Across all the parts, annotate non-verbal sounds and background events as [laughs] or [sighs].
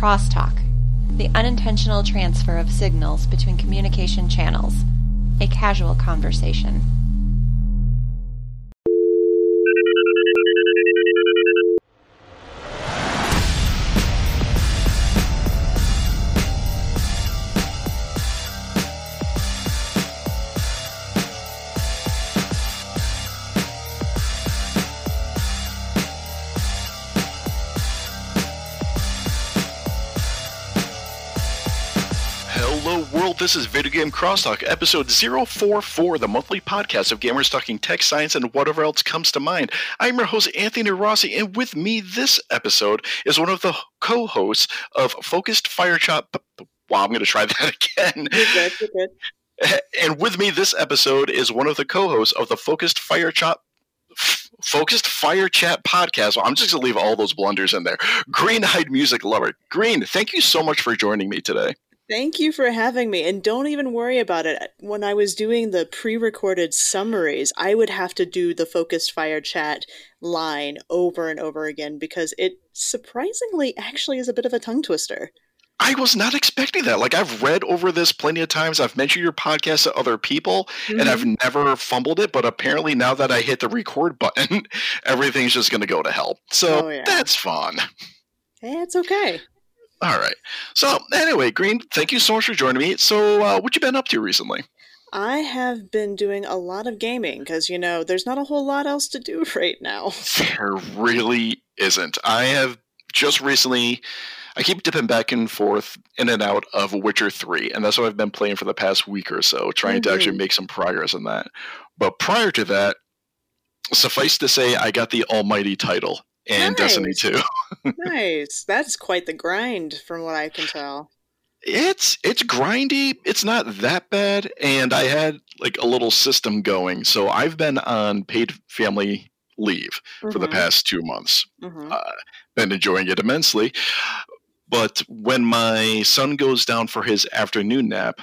Crosstalk, the unintentional transfer of signals between communication channels, a casual conversation. This is Video Game Crosstalk, episode 044, the monthly podcast of gamers talking tech, science, and whatever else comes to mind. I'm your host, Anthony Rossi, and with me this episode is one of the co hosts of Focused Fire Chop. Wow, I'm going to try [laughs] that again. You're good. You're good. [laughs] And with me this episode is one of the co hosts of the Focused Fire Chop. Focused Fire Chat podcast. Well, I'm just going to leave all those blunders in there. Green Eyed Music Lover. Green, thank you so much for joining me today. Thank you for having me. And don't even worry about it. When I was doing the pre recorded summaries, I would have to do the focused fire chat line over and over again because it surprisingly actually is a bit of a tongue twister. I was not expecting that. Like I've read over this plenty of times. I've mentioned your podcast to other people, and I've Mhm. never fumbled it. But apparently, now that I hit the record button, [laughs] everything's just going to go to hell. So Oh, yeah. that's fun. It's okay. All right. So anyway, Green, thank you so much for joining me. So uh, what you been up to recently? I have been doing a lot of gaming because, you know, there's not a whole lot else to do [laughs] right now. There really isn't. I have just recently. I keep dipping back and forth in and out of Witcher 3, and that's what I've been playing for the past week or so, trying to actually Mhm. make some progress in that. But prior to that, suffice to say, I got the almighty title Destiny Nice. 2. [laughs] nice. That's quite the grind from what I can tell. It's it's grindy. It's not that bad, and I had like a little system going. So I've been on paid family leave for the Mhm, past two months. mhm. uh, been enjoying it immensely. But when my son goes down for his afternoon nap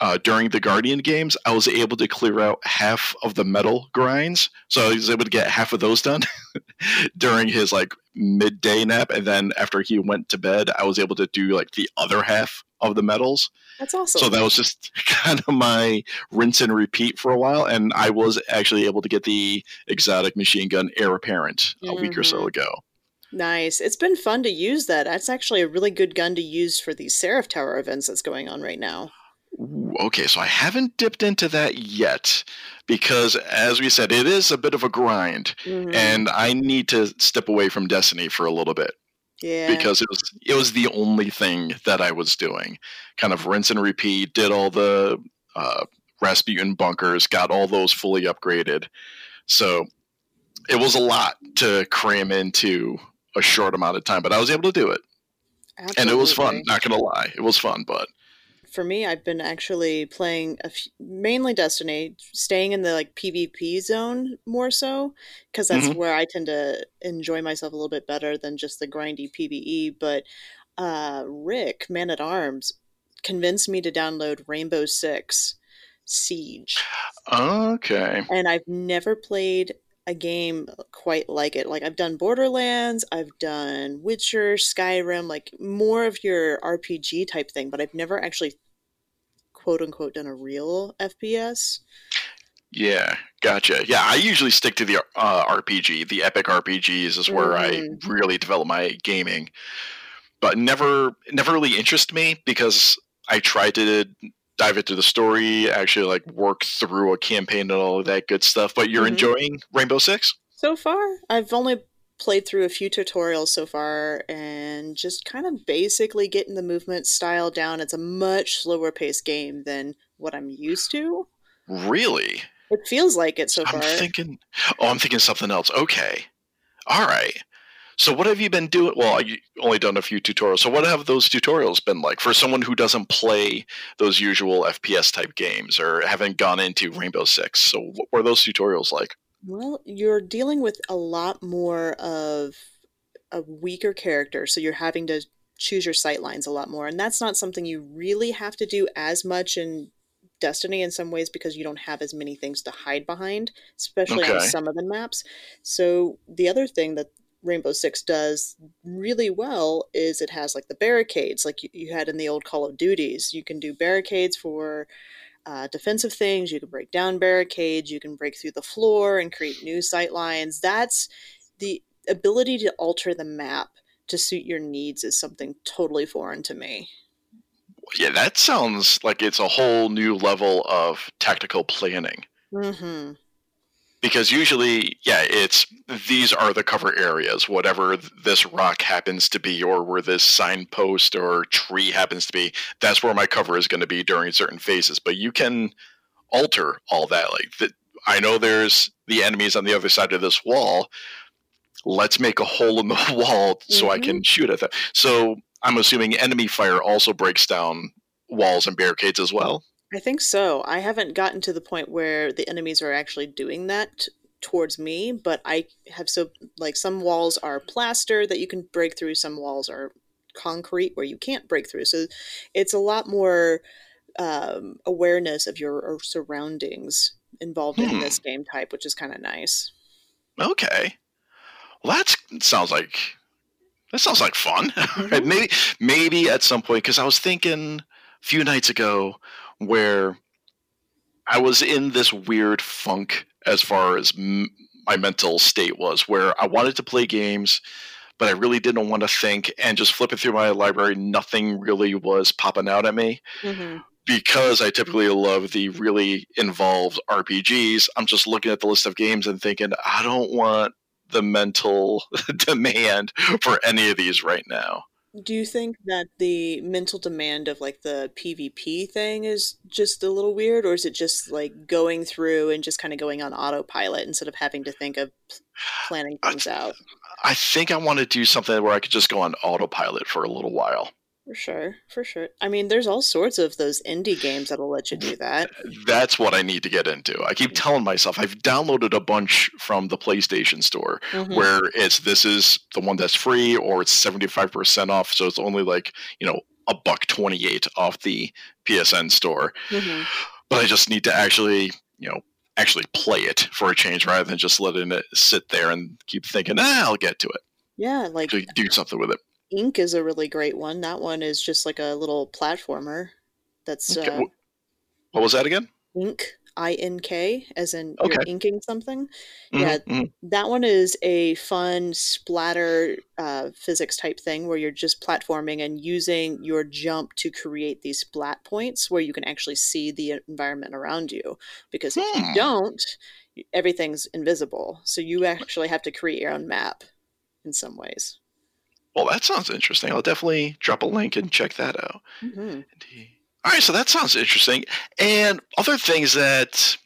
uh, during the Guardian games, I was able to clear out half of the medal grinds. So I was able to get half of those done [laughs] during his like midday nap. And then after he went to bed, I was able to do like the other half of the medals. That's awesome. So that was just [laughs] kind of my rinse and repeat for a while. And I was actually able to get the exotic machine gun heir apparent a week or so Mhm. ago. Nice. It's been fun to use that. That's actually a really good gun to use for these Seraph Tower events that's going on right now. Okay, so I haven't dipped into that yet because, as we said, it is a bit of a grind, Mhm. and I need to step away from Destiny for a little bit yeah. because it was it was the only thing that I was doing. Kind of rinse and repeat. Did all the uh, Rasputin bunkers, got all those fully upgraded. So it was a lot to cram into a short amount of time, but I was able to do it, and it was fun. Not gonna lie, it was fun, but. For me, I've been actually playing f- mainly Destiny, staying in the like PvP zone more so because that's Mhm. where I tend to enjoy myself a little bit better than just the grindy PvE. But uh, Rick, Man at Arms, convinced me to download Rainbow Six Siege. Okay. and I've never played a game quite like it. Like I've done Borderlands, I've done Witcher, Skyrim, like more of your RPG type thing, but I've never actually quote unquote done a real FPS. Yeah, gotcha. Yeah, I usually stick to the uh, RPG. The epic RPGs is where I Mhm. really develop my gaming, but never never really interest me because I tried to dive into the story, actually like work through a campaign and all of that good stuff. But you're Mhm. enjoying Rainbow Six? So far, I've only played through a few tutorials so far and just kind of basically getting the movement style down. It's a much slower paced game than what I'm used to. Really? It feels like it so far. I'm thinking. Oh, I'm thinking something else. Okay. All right. So what have you been doing? Well, you only done a few tutorials. So what have those tutorials been like for someone who doesn't play those usual FPS type games or haven't gone into Rainbow Six? So what were those tutorials like? Well, you're dealing with a lot more of a weaker character, so you're having to choose your sight lines a lot more, and that's not something you really have to do as much in Destiny in some ways because you don't have as many things to hide behind, especially on some of the maps. So the other thing that Rainbow Six does really well is it has like the barricades, like you, you had in the old Call of Duties. You can do barricades for uh, defensive things. You can break down barricades. You can break through the floor and create new sight lines. That's the ability to alter the map to suit your needs is something totally foreign to me. Yeah, that sounds like it's a whole new level of tactical planning. Mm-hmm. Because usually, yeah, it's these are the cover areas, whatever this rock happens to be, or where this signpost or tree happens to be, that's where my cover is going to be during certain phases. But you can alter all that. Like, the, I know there's the enemies on the other side of this wall. Let's make a hole in the [laughs] wall so mm-hmm. I can shoot at them. So I'm assuming enemy fire also breaks down walls and barricades as well. I think so. I haven't gotten to the point where the enemies are actually doing that towards me, but I have so like some walls are plaster that you can break through, some walls are concrete where you can't break through. So it's a lot more um, awareness of your surroundings involved hmm. in this game type, which is kind of nice. Okay. Well, that sounds like that sounds like fun. [laughs] Mm-hmm. maybe maybe at some point because I was thinking a few nights ago where I was in this weird funk as far as m- my mental state was, where I wanted to play games, but I really didn't want to think. And just flipping through my library, nothing really was popping out at me. Mm-hmm. Because I typically love the really involved RPGs, I'm just looking at the list of games and thinking, I don't want the mental [laughs] demand for any of these right now. Do you think that the mental demand of like the PvP thing is just a little weird, or is it just like going through and just kind of going on autopilot instead of having to think of planning things I, out? I think I want to do something where I could just go on autopilot for a little while. For sure, for sure. I mean, there's all sorts of those indie games that'll let you do that. [laughs] That's what I need to get into. I keep telling myself I've downloaded a bunch from the PlayStation Store mm-hmm. where it's this is the one that's free or it's 75% off, so it's only like, you know, a buck 28 off the PSN store. Mm-hmm. But I just need to actually, you know, actually play it for a change rather than just letting it sit there and keep thinking, ah, I'll get to it. Yeah, like do something with it. Ink is a really great one. That one is just like a little platformer. That's okay. uh, what was that again? Ink, I N K, as in okay. you're inking something. Mm-hmm, yeah, mm-hmm. that one is a fun splatter uh, physics type thing where you're just platforming and using your jump to create these splat points where you can actually see the environment around you. Because if hmm. you don't, everything's invisible. So you actually have to create your own map in some ways. Well, that sounds interesting. I'll definitely drop a link and check that out. Mm-hmm. All right, so that sounds interesting. And other things that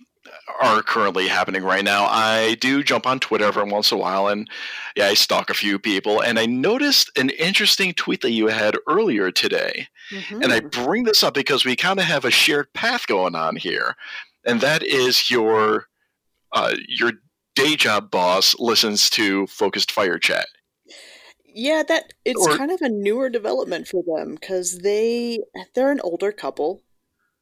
are currently happening right now, I do jump on Twitter every once in a while and yeah, I stalk a few people. And I noticed an interesting tweet that you had earlier today. Mm-hmm. And I mm-hmm. bring this up because we kind of have a shared path going on here. And that is your uh, your day job boss listens to Focused Fire Chat. Yeah, that it's or, kind of a newer development for them because they they're an older couple,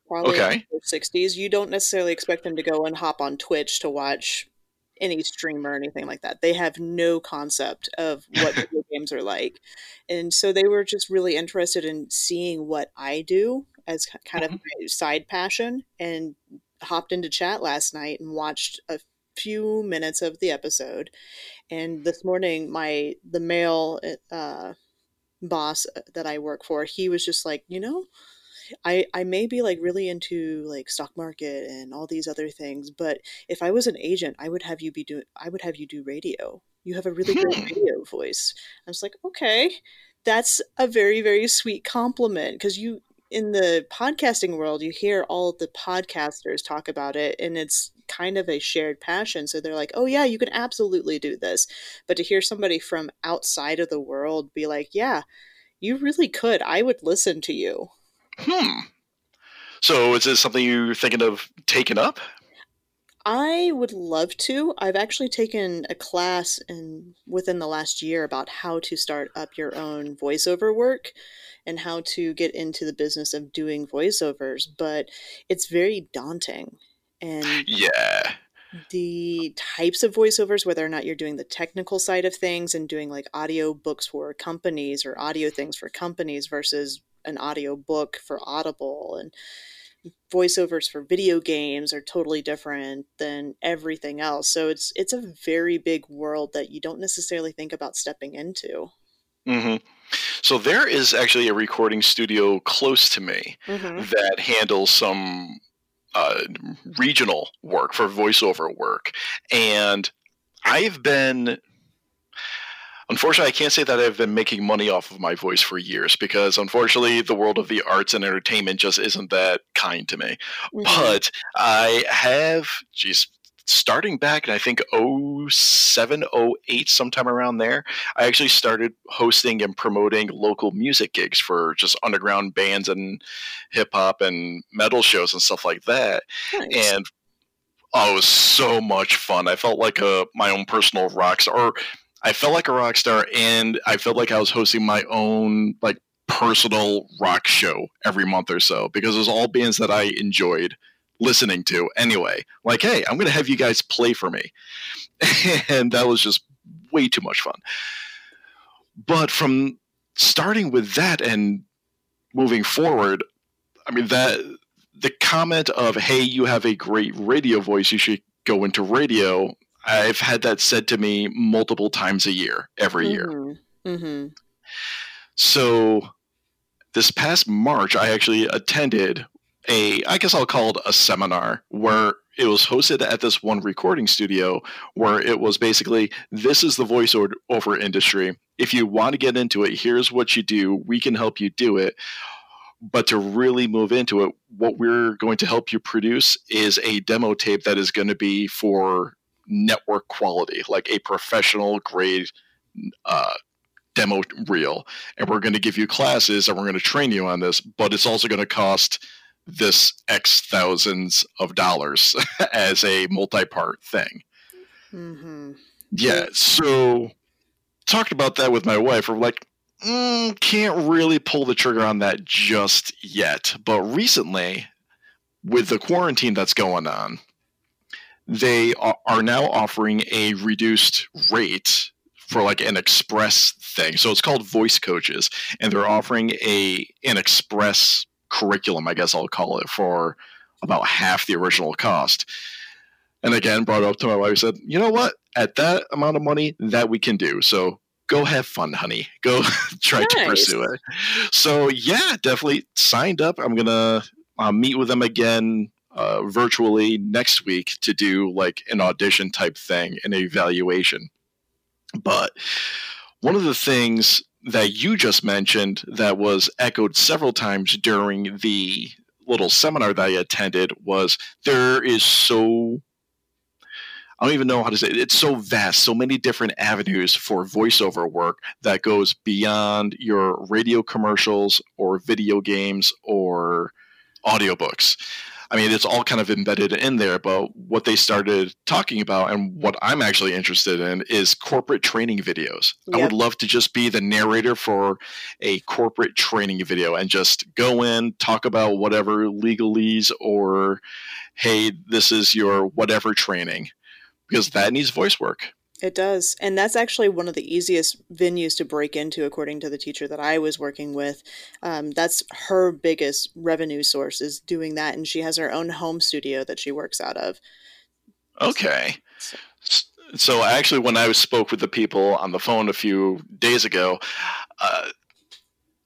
probably okay. in their sixties. You don't necessarily expect them to go and hop on Twitch to watch any stream or anything like that. They have no concept of what [laughs] video games are like, and so they were just really interested in seeing what I do as kind of mm-hmm. my side passion, and hopped into chat last night and watched a few minutes of the episode and this morning my the male uh, boss that i work for he was just like you know I, I may be like really into like stock market and all these other things, but if I was an agent, I would have you be doing I would have you do radio. You have a really great hmm. radio voice. I was like, okay, that's a very very sweet compliment because you in the podcasting world, you hear all the podcasters talk about it, and it's kind of a shared passion. So they're like, oh, yeah, you can absolutely do this. But to hear somebody from outside of the world be like, yeah, you really could, I would listen to you. Hmm. So is this something you're thinking of taking up? I would love to. I've actually taken a class in within the last year about how to start up your own voiceover work and how to get into the business of doing voiceovers, but it's very daunting. And yeah. the types of voiceovers, whether or not you're doing the technical side of things and doing like audio books for companies or audio things for companies versus an audio book for Audible and voiceovers for video games are totally different than everything else. So it's it's a very big world that you don't necessarily think about stepping into. hmm So there is actually a recording studio close to me Mm-hmm. that handles some uh, regional work for voiceover work, and I've been. Unfortunately, I can't say that I've been making money off of my voice for years because, unfortunately, the world of the arts and entertainment just isn't that kind to me. Mm-hmm. But I have, geez, starting back in I think 07, 08, sometime around there, I actually started hosting and promoting local music gigs for just underground bands and hip hop and metal shows and stuff like that. Nice. And oh, it was so much fun. I felt like a my own personal rock star. Or I felt like a rock star, and I felt like I was hosting my own like personal rock show every month or so because it was all bands that I enjoyed listening to anyway. Like, hey, I'm going to have you guys play for me. [laughs] and that was just way too much fun. But from starting with that and moving forward, I mean, that the comment of, hey, you have a great radio voice, you should go into radio. I've had that said to me multiple times a year, every year. Mm-hmm. Mm-hmm. So this past March, I actually attended a, I guess I'll call it a seminar where it was hosted at this one recording studio where it was basically this is the voiceover industry. If you want to get into it, here's what you do. We can help you do it. But to really move into it, what we're going to help you produce is a demo tape that is going to be for network quality, like a professional grade uh, demo reel. And we're going to give you classes and we're going to train you on this, but it's also going to cost this X thousands of dollars [laughs] as a multi part thing. Mm-hmm. Yeah. So talked about that with my wife. We're like, mm, can't really pull the trigger on that just yet. But recently, with the quarantine that's going on, they are are now offering a reduced rate for like an express thing. So it's called Voice Coaches, and they're offering a an express curriculum, I guess I'll call it, for about half the original cost. And again, brought it up to my wife, said, you know what? At that amount of money, that we can do. So go have fun, honey. Go [laughs] try to pursue it. So yeah, definitely signed up. I'm gonna uh, meet with them again uh, virtually next week to do like an audition type thing, an evaluation. But one of the things that you just mentioned that was echoed several times during the little seminar that I attended was there is so I don't even know how to say it. It's so vast, so many different avenues for voiceover work that goes beyond your radio commercials or video games or audiobooks. I mean, it's all kind of embedded in there, but what they started talking about and what I'm actually interested in is corporate training videos. I would love to just be the narrator for a corporate training video and just go in, talk about whatever legalese or, hey, this is your whatever training, because that needs voice work. It does. And that's actually one of the easiest venues to break into, according to the teacher that I was working with. Um, that's her biggest revenue source is doing that. And she has her own home studio that she works out of. Okay. So- So actually, when I spoke with the people on the phone a few days ago, uh,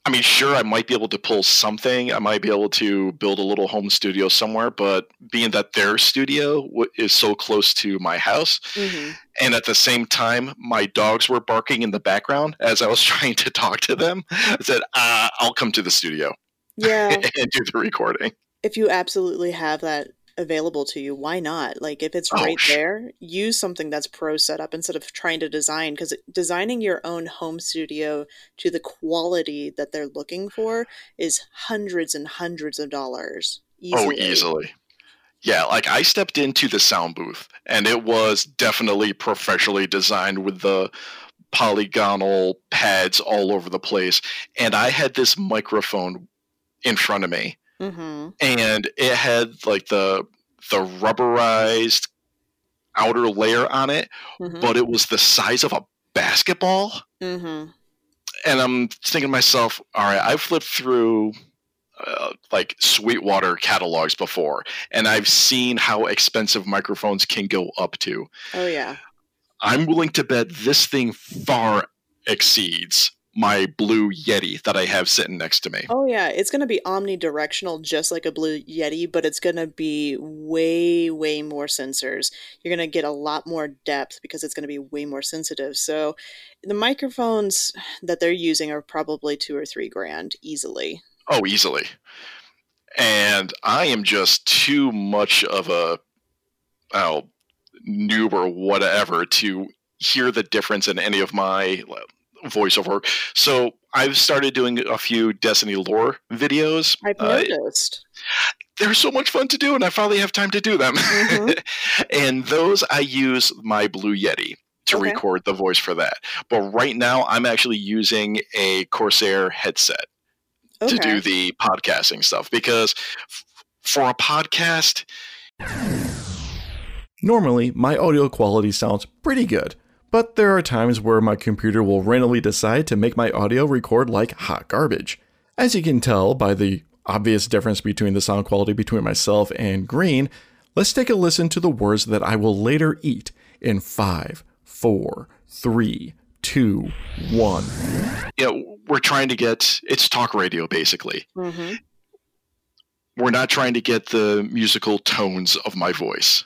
I mean, sure, I might be able to pull something. I might be able to build a little home studio somewhere, but being that their studio w- is so close to my house, hmm and at the same time, my dogs were barking in the background as I was [laughs] trying to talk to them, I said, uh, "I'll come to the studio Yeah. [laughs] and do the recording." if you absolutely have that available to you, why not? Like if it's Oh, right there, use something that's pro setup instead of trying to design because designing your own home studio to the quality that they're looking for is hundreds and hundreds of dollars. Oh, Easily. easily. Yeah, like I stepped into the sound booth and it was definitely professionally designed with the polygonal pads all over the place. And I had this microphone in front of me Mm-hmm. and it had like the the rubberized outer layer on it, Mhm. but it was the size of a basketball. Mhm. And I'm thinking to myself, all right, I've flipped through uh, like Sweetwater catalogs before, and I've seen how expensive microphones can go up to. Oh yeah. I'm willing to bet this thing far exceeds my blue Yeti that I have sitting next to me. Oh yeah, it's going to be omnidirectional just like a Blue Yeti, but it's going to be way way more sensors. You're going to get a lot more depth because it's going to be way more sensitive. So the microphones that they're using are probably 2 or 3 grand easily. Oh, easily. And I am just too much of a oh, noob or whatever to hear the difference in any of my voiceover. So I've started doing a few Destiny lore videos. I've Uh, noticed. they're so much fun to do, and I finally have time to do them. Mhm. [laughs] and those I use my Blue Yeti to Okay. record the voice for that. But right now, I'm actually using a Corsair headset to do the podcasting stuff because f- for a podcast, Normally, my audio quality sounds pretty good, but there are times where my computer will randomly decide to make my audio record like hot garbage. As you can tell by the obvious difference between the sound quality between myself and Green, let's take a listen to the words that I will later eat in 5, 4, 3, 2, 1. you we're trying to get it's talk radio basically. Mhm. We're not trying to get the musical tones of my voice.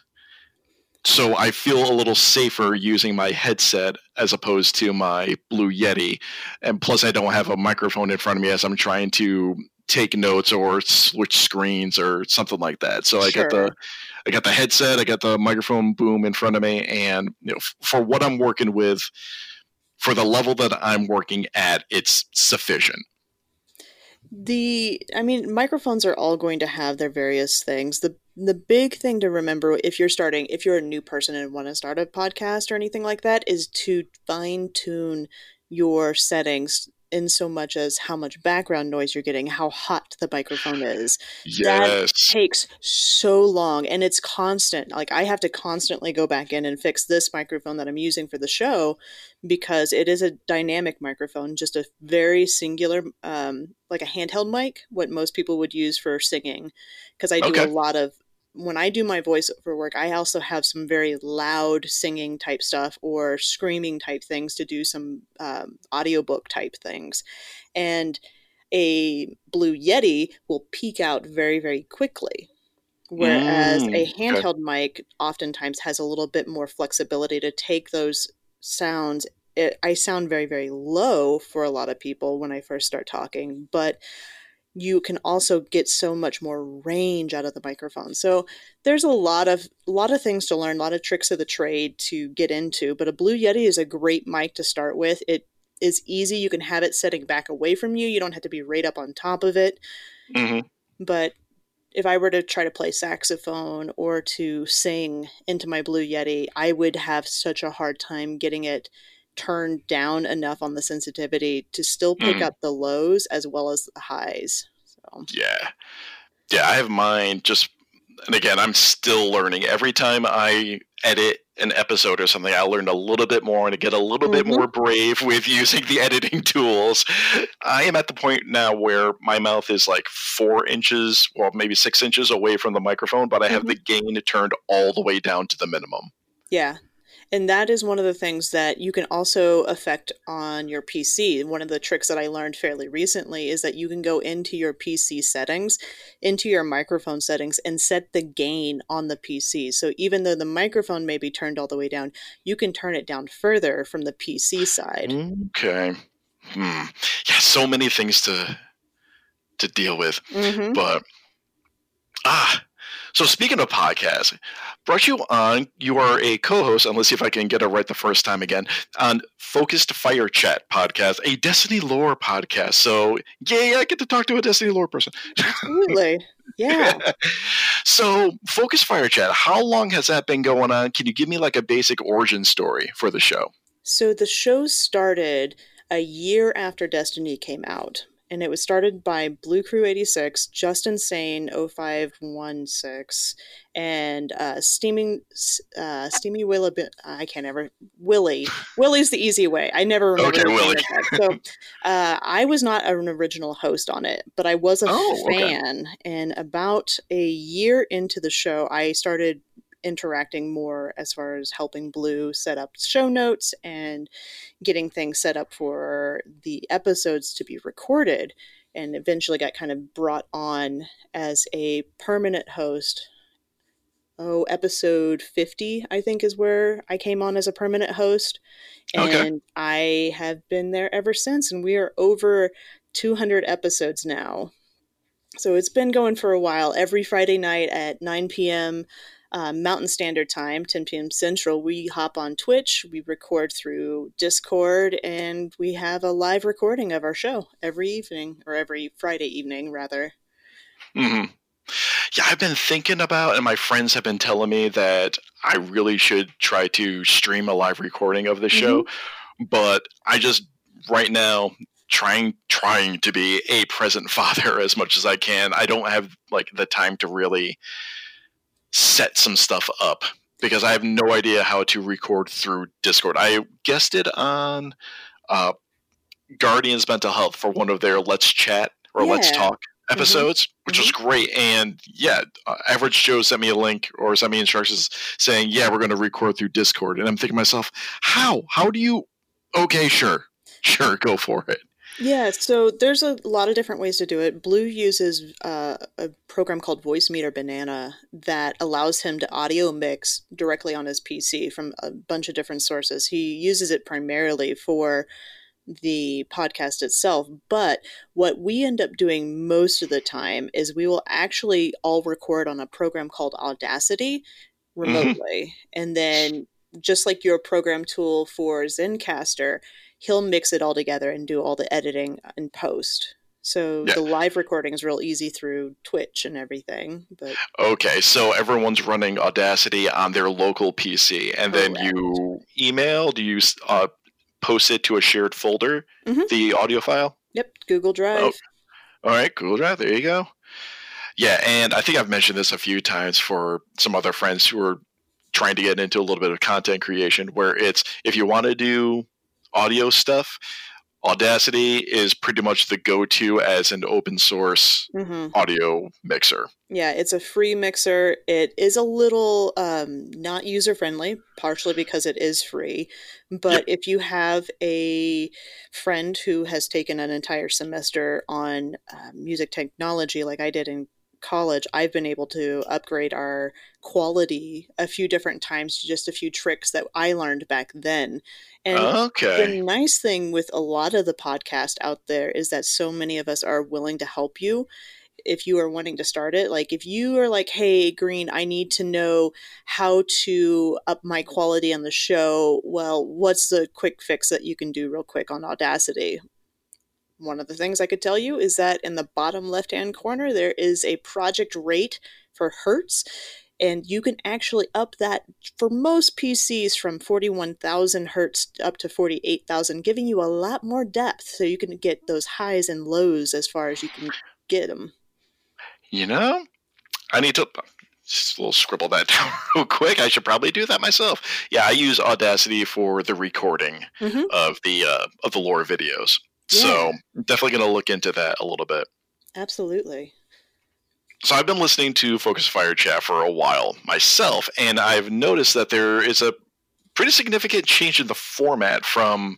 So I feel a little safer using my headset as opposed to my Blue Yeti. And plus, I don't have a microphone in front of me as I'm trying to take notes or switch screens or something like that. So I got the I got the headset, I got the microphone boom in front of me, and you know, f- for what I'm working with, for the level that I'm working at, it's sufficient. The I mean microphones are all going to have their various things. The the big thing to remember if you're starting if you're a new person and want to start a podcast or anything like that is to fine tune your settings in so much as how much background noise you're getting, how hot the microphone is. Yes. takes so long and it's constant. Like I have to constantly go back in and fix this microphone that I'm using for the show because it is a dynamic microphone, just a very singular, um, like a handheld mic, what most people would use for singing. Because I do Okay. a lot of when I do my voiceover work, I also have some very loud singing type stuff or screaming type things to do some um, audiobook type things. And a Blue Yeti will peak out very, very quickly. Whereas Mm, a okay. handheld mic oftentimes has a little bit more flexibility to take those sounds. It, I sound very, very low for a lot of people when I first start talking, but you can also get so much more range out of the microphone. So there's a lot of a lot of things to learn, a lot of tricks of the trade to get into. But a Blue Yeti is a great mic to start with. It is easy. You can have it setting back away from you. You don't have to be right up on top of it. hmm But if I were to try to play saxophone or to sing into my Blue Yeti, I would have such a hard time getting it turned down enough on the sensitivity to still pick Mm. up the lows as well as the highs. So Yeah. Yeah, I have mine just and again, I'm still learning. Every time I edit an episode or something, I learn a little bit more and I get a little bit Mhm. more brave with [laughs] using the editing tools. I am at the point now where my mouth is like four inches, well, maybe six inches away from the microphone, but I have the gain turned all the way down to the minimum. Yeah. And that is one of the things that you can also affect on your PC. One of the tricks that I learned fairly recently is that you can go into your PC settings, into your microphone settings, and set the gain on the PC. So even though the microphone may be turned all the way down, you can turn it down further from the PC side. Okay. Hmm. Yeah, so many things to to deal with. hmm But ah, so speaking of podcasts, brought you on. You are a co-host, and let's see if I can get it right the first time again on Focused Fire Chat podcast, a Destiny lore podcast. So yay, I get to talk to a Destiny lore person. Absolutely. [laughs] Yeah. so Focused Fire Chat, how long has that been going on? Can you give me like a basic origin story for the show? So the show started a year after Destiny came out. And it was started by Blue Crew 86, Just Insane 0516, and uh, Steaming uh, Steamy Willy. I can't ever Willie. Willie's the easy way. I never remember. Okay, Willie. So uh, I was not an original host on it, but I was a Oh, okay. fan. And about a year into the show, I started interacting more as far as helping Blue set up show notes and getting things set up for the episodes to be recorded and eventually got kind of brought on as a permanent host. Oh, episode 50, I think, is where I came on as a permanent host. And Okay. I have been there ever since, and we are over 200 episodes now. So it's been going for a while. Every Friday night at 9 p.m. Uh, Mountain Standard Time, 10 p.m. Central, we hop on Twitch, we record through Discord, and we have a live recording of our show every evening, or every Friday evening, rather. hmm Yeah, I've been thinking about, and my friends have been telling me that I really should try to stream a live recording of the show, but I just right now trying trying to be a present [laughs] father as much as I can. I don't have like the time to really set some stuff up because I have no idea how to record through Discord. I guessed it on uh, Guardians Mental Health for one of their Let's Chat or Let's Talk episodes, which was great. And yeah, uh, Average Joe sent me a link or sent me instructions saying, "Yeah, we're going to record through Discord." And I'm thinking to myself, "How? How do you?" Okay, sure, sure, go for it. Yeah, so there's a lot of different ways to do it. Blue uses uh, a program called Voicemeeter Banana that allows him to audio mix directly on his PC from a bunch of different sources. He uses it primarily for the podcast itself, but what we end up doing most of the time is we will actually all record on a program called Audacity remotely. And then, just like your program tool for Zencastr, he'll mix it all together and do all the editing and post. So Yeah. the live recording is real easy through Twitch and everything. But Okay, so everyone's running Audacity on their local PC, and then you email. Do you uh, post it to a shared folder? Mhm. The audio file. yep, Google Drive. Oh. All right, Google Drive. There you go. Yeah, and I think I've mentioned this a few times for some other friends who are trying to get into a little bit of content creation, where it's if you want to do audio stuff, Audacity is pretty much the go-to as an open source hmm audio mixer. Yeah, it's a free mixer. It is a little um, not user friendly, partially because it is free. But Yep. if you have a friend who has taken an entire semester on uh, music technology, like I did in college, I've been able to upgrade our quality a few different times to just a few tricks that I learned back then. And Okay. the nice thing with a lot of the podcast out there is that so many of us are willing to help you if you are wanting to start it. Like if you are like, "Hey, Green, I need to know how to up my quality on the show." Well, what's the quick fix that you can do real quick on Audacity? One of the things I could tell you is that in the bottom left-hand corner there is a project rate for hertz and you can actually up that for most PCs from 41,000 hertz up to 48,000, giving you a lot more depth so you can get those highs and lows as far as you can get them. You know, I need to just a little scribble that [laughs] down real quick. I should probably do that myself. Yeah, I use Audacity for the recording Mhm. of the uh, of the lore videos. So definitely going to look into that a little bit. Absolutely. So I've been listening to Focus Fire Chat for a while myself, and I've noticed that there is a pretty significant change in the format from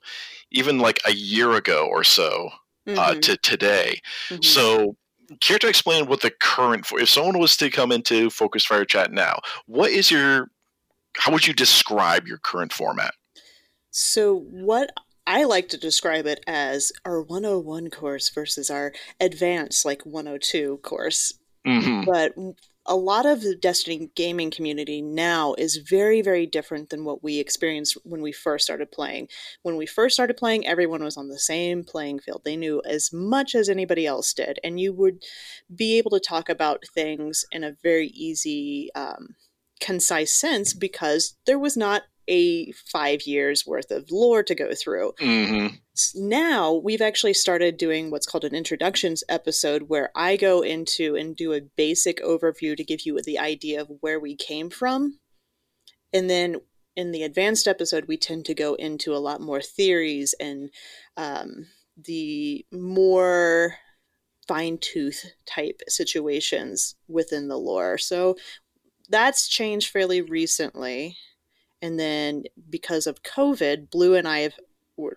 even like a year ago or so uh, Mhm, to today. mhm. So, care to explain what the current if someone was to come into Focus Fire Chat now, what is your how would you describe your current format? So, what I like to describe it as our 101 course versus our advanced, like 102 course. Hmm But a lot of the Destiny gaming community now is very, very different than what we experienced when we first started playing. When we first started playing, everyone was on the same playing field. They knew as much as anybody else did, and you would be able to talk about things in a very easy, um, concise sense because there was not a five years worth of lore to go through. Mm-hmm. Now we've actually started doing what's called an introductions episode where I go into and do a basic overview to give you the idea of where we came from. And then in the advanced episode, we tend to go into a lot more theories and um, the more fine tooth type situations within the lore. So that's changed fairly recently. And then because of COVID, Blue and I have,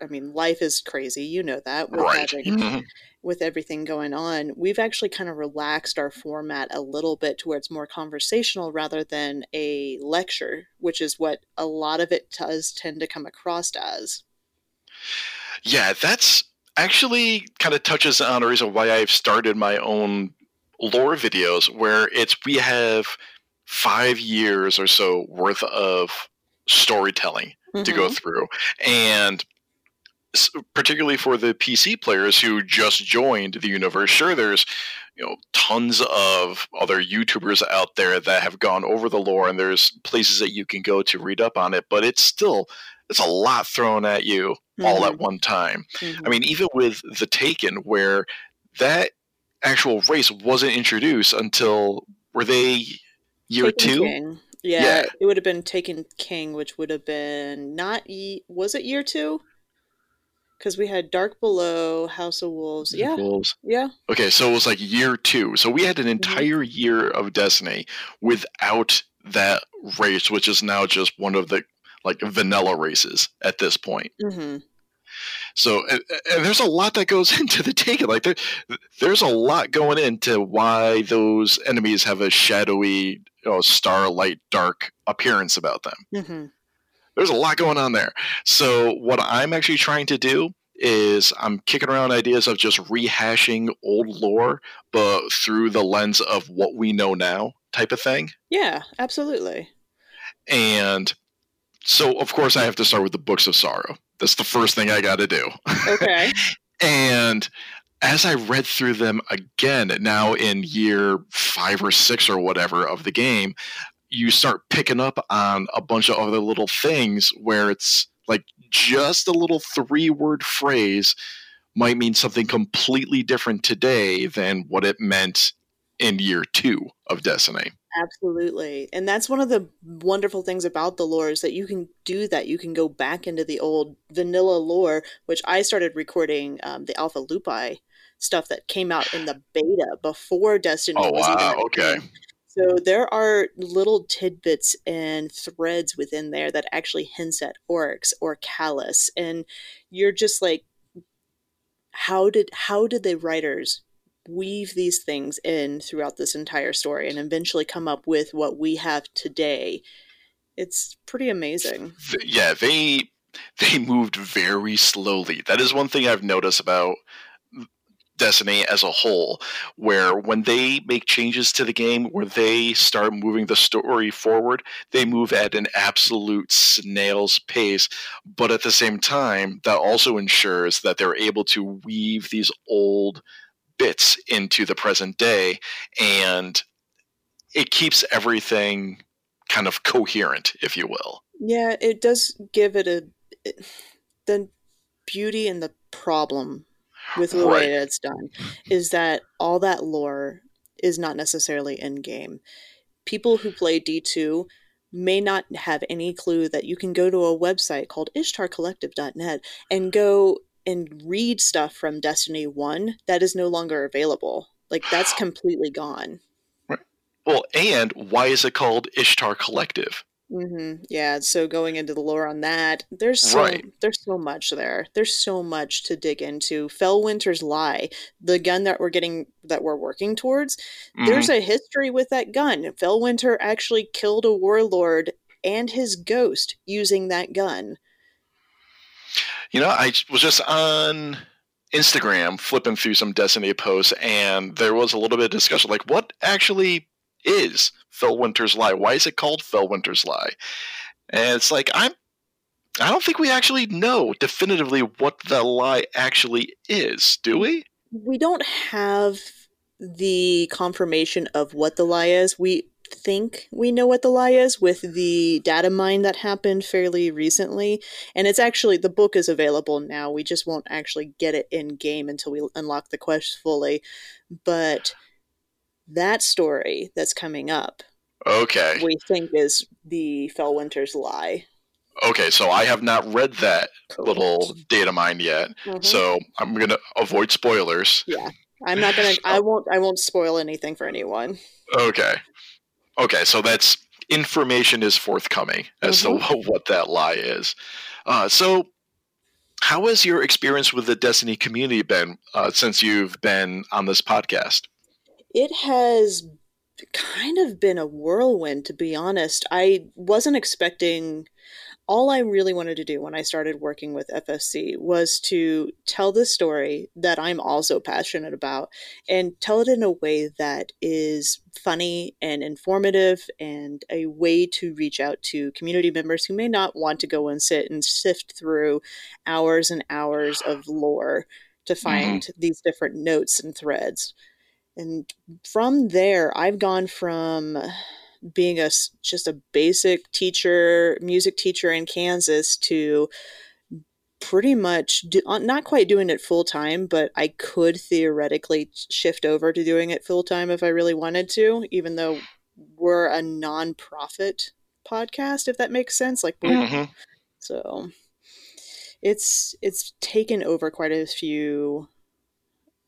I mean, life is crazy. You know that. With Right. having- Mhm. with everything going on, we've actually kind of relaxed our format a little bit to where it's more conversational rather than a lecture, which is what a lot of it does tend to come across as. Yeah, that's actually kind of touches on a reason why I've started my own lore videos where it's we have five years or so worth of storytelling to go Mhm. through. And particularly for the PC players who just joined the universe, sure, there's you know tons of other YouTubers out there that have gone over the lore, and there's places that you can go to read up on it. But it's still it's a lot thrown at you all at Mhm. one time. Mhm. I mean, even with the Taken, where that actual race wasn't introduced until were they year Taken two? King. Yeah, Yeah. it would have been Taken King, which would have been not. Ye- was it year two? Because we had Dark Below, House of Wolves. Yeah, Wolves. yeah. Okay, so it was like year two. So we had Mm-hmm. an entire year of Destiny without that race, which is now just one of the like vanilla races at this point. hmm So and, and there's a lot that goes [laughs] into the Taken. Like there, there's a lot going into why those enemies have a shadowy, you know, starlight dark appearance about them. hmm there's a lot going on there. So what I'm actually trying to do is I'm kicking around ideas of just rehashing old lore, but through the lens of what we know now, type of thing. Yeah, absolutely. And so, of course, I have to start with the Books of Sorrow. That's the first thing I got to do. Okay. [laughs] And as I read through them again, now in year five or six or whatever of the game, you start picking up on a bunch of other little things where it's like just a little three word phrase might mean something completely different today than what it meant in year two of Destiny. Absolutely. And that's one of the wonderful things about the lore is that you can do that. You can go back into the old vanilla lore, which I started recording um, the Alpha Lupi stuff that came out in the beta before Destiny Oh, was wow. a Okay. So there are little tidbits and threads within there that actually hints at Oryx or Calus, and you're just like, how did how did the writers weave these things in throughout this entire story and eventually come up with what we have today? It's pretty amazing. Yeah, they they moved very slowly. That is one thing I've noticed about Destiny as a whole, where when they make changes to the game, where they start moving the story forward, they move at an absolute snail's pace. But at the same time, that also ensures that they're able to weave these old bits into the present day, and it keeps everything kind of coherent, if you will. Yeah, it does give it a it, the beauty and the problem with the Right. way that it's done is that all that lore is not necessarily in game. People who play D2 may not have any clue that you can go to a website called ishtarcollective.net and go and read stuff from Destiny 1 that is no longer available. Like that's [sighs] completely gone. Well, and why is it called Ishtar Collective? Hmm Yeah, so going into the lore on that, there's so Right. there's so much there. There's so much to dig into. Fellwinter's Lie, the gun that we're getting that we're working towards. There's a history with that gun. Fellwinter actually killed a warlord and his ghost using that gun. You know, I was just on Instagram flipping through some Destiny posts, and there was a little bit of discussion like, what actually is Fellwinter's Lie? Why is it called Fellwinter's Lie? And it's like, I'm. I don't think we actually know definitively what the lie actually is, do we? We don't have the confirmation of what the lie is. We think we know what the lie is with the data mine that happened fairly recently. And it's actually, the book is available now. We just won't actually get it in game until we unlock the quest fully. But that story that's coming up, Okay. we think is the Fellwinter's Lie. Okay, so I have not read that Correct. little data mine yet. Mhm. So I'm going to avoid spoilers. Yeah. I'm not gonna. [laughs] I won't. I won't spoil anything for anyone. Okay. Okay, so that's information is forthcoming as to [laughs] what that lie is. Uh, so, how has your experience with the Destiny community been uh, since you've been on this podcast? It has kind of been a whirlwind, to be honest. I wasn't expecting. All I really wanted to do when I started working with FFC was to tell the story that I'm also passionate about and tell it in a way that is funny and informative and a way to reach out to community members who may not want to go and sit and sift through hours and hours of lore to mm-hmm. find these different notes and threads. And from there, I've gone from being a just a basic teacher, music teacher in Kansas to pretty much do, uh, not quite doing it full time, but I could theoretically shift over to doing it full time if I really wanted to, even though we're a non-profit podcast if that makes sense like Mhm. so it's it's taken over quite a few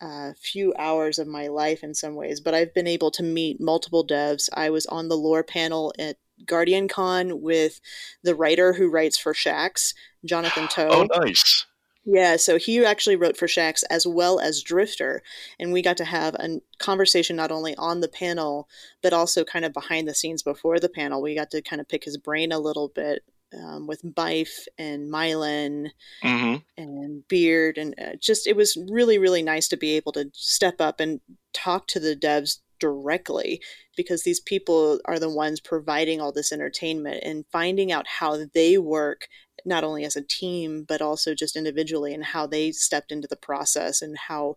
uh, few hours of my life in some ways, but I've been able to meet multiple devs. I was on the lore panel at Guardian Con with the writer who writes for Shaxx, Jonathan Toe. [gasps] Oh, nice. Yeah, so he actually wrote for Shaxx as well as Drifter, and we got to have a conversation not only on the panel but also kind of behind the scenes before the panel. We got to kind of pick his brain a little bit um, with Byf and Myelin hmm and Beard, and uh, just it was really really nice to be able to step up and talk to the devs directly because these people are the ones providing all this entertainment and finding out how they work not only as a team but also just individually and how they stepped into the process and how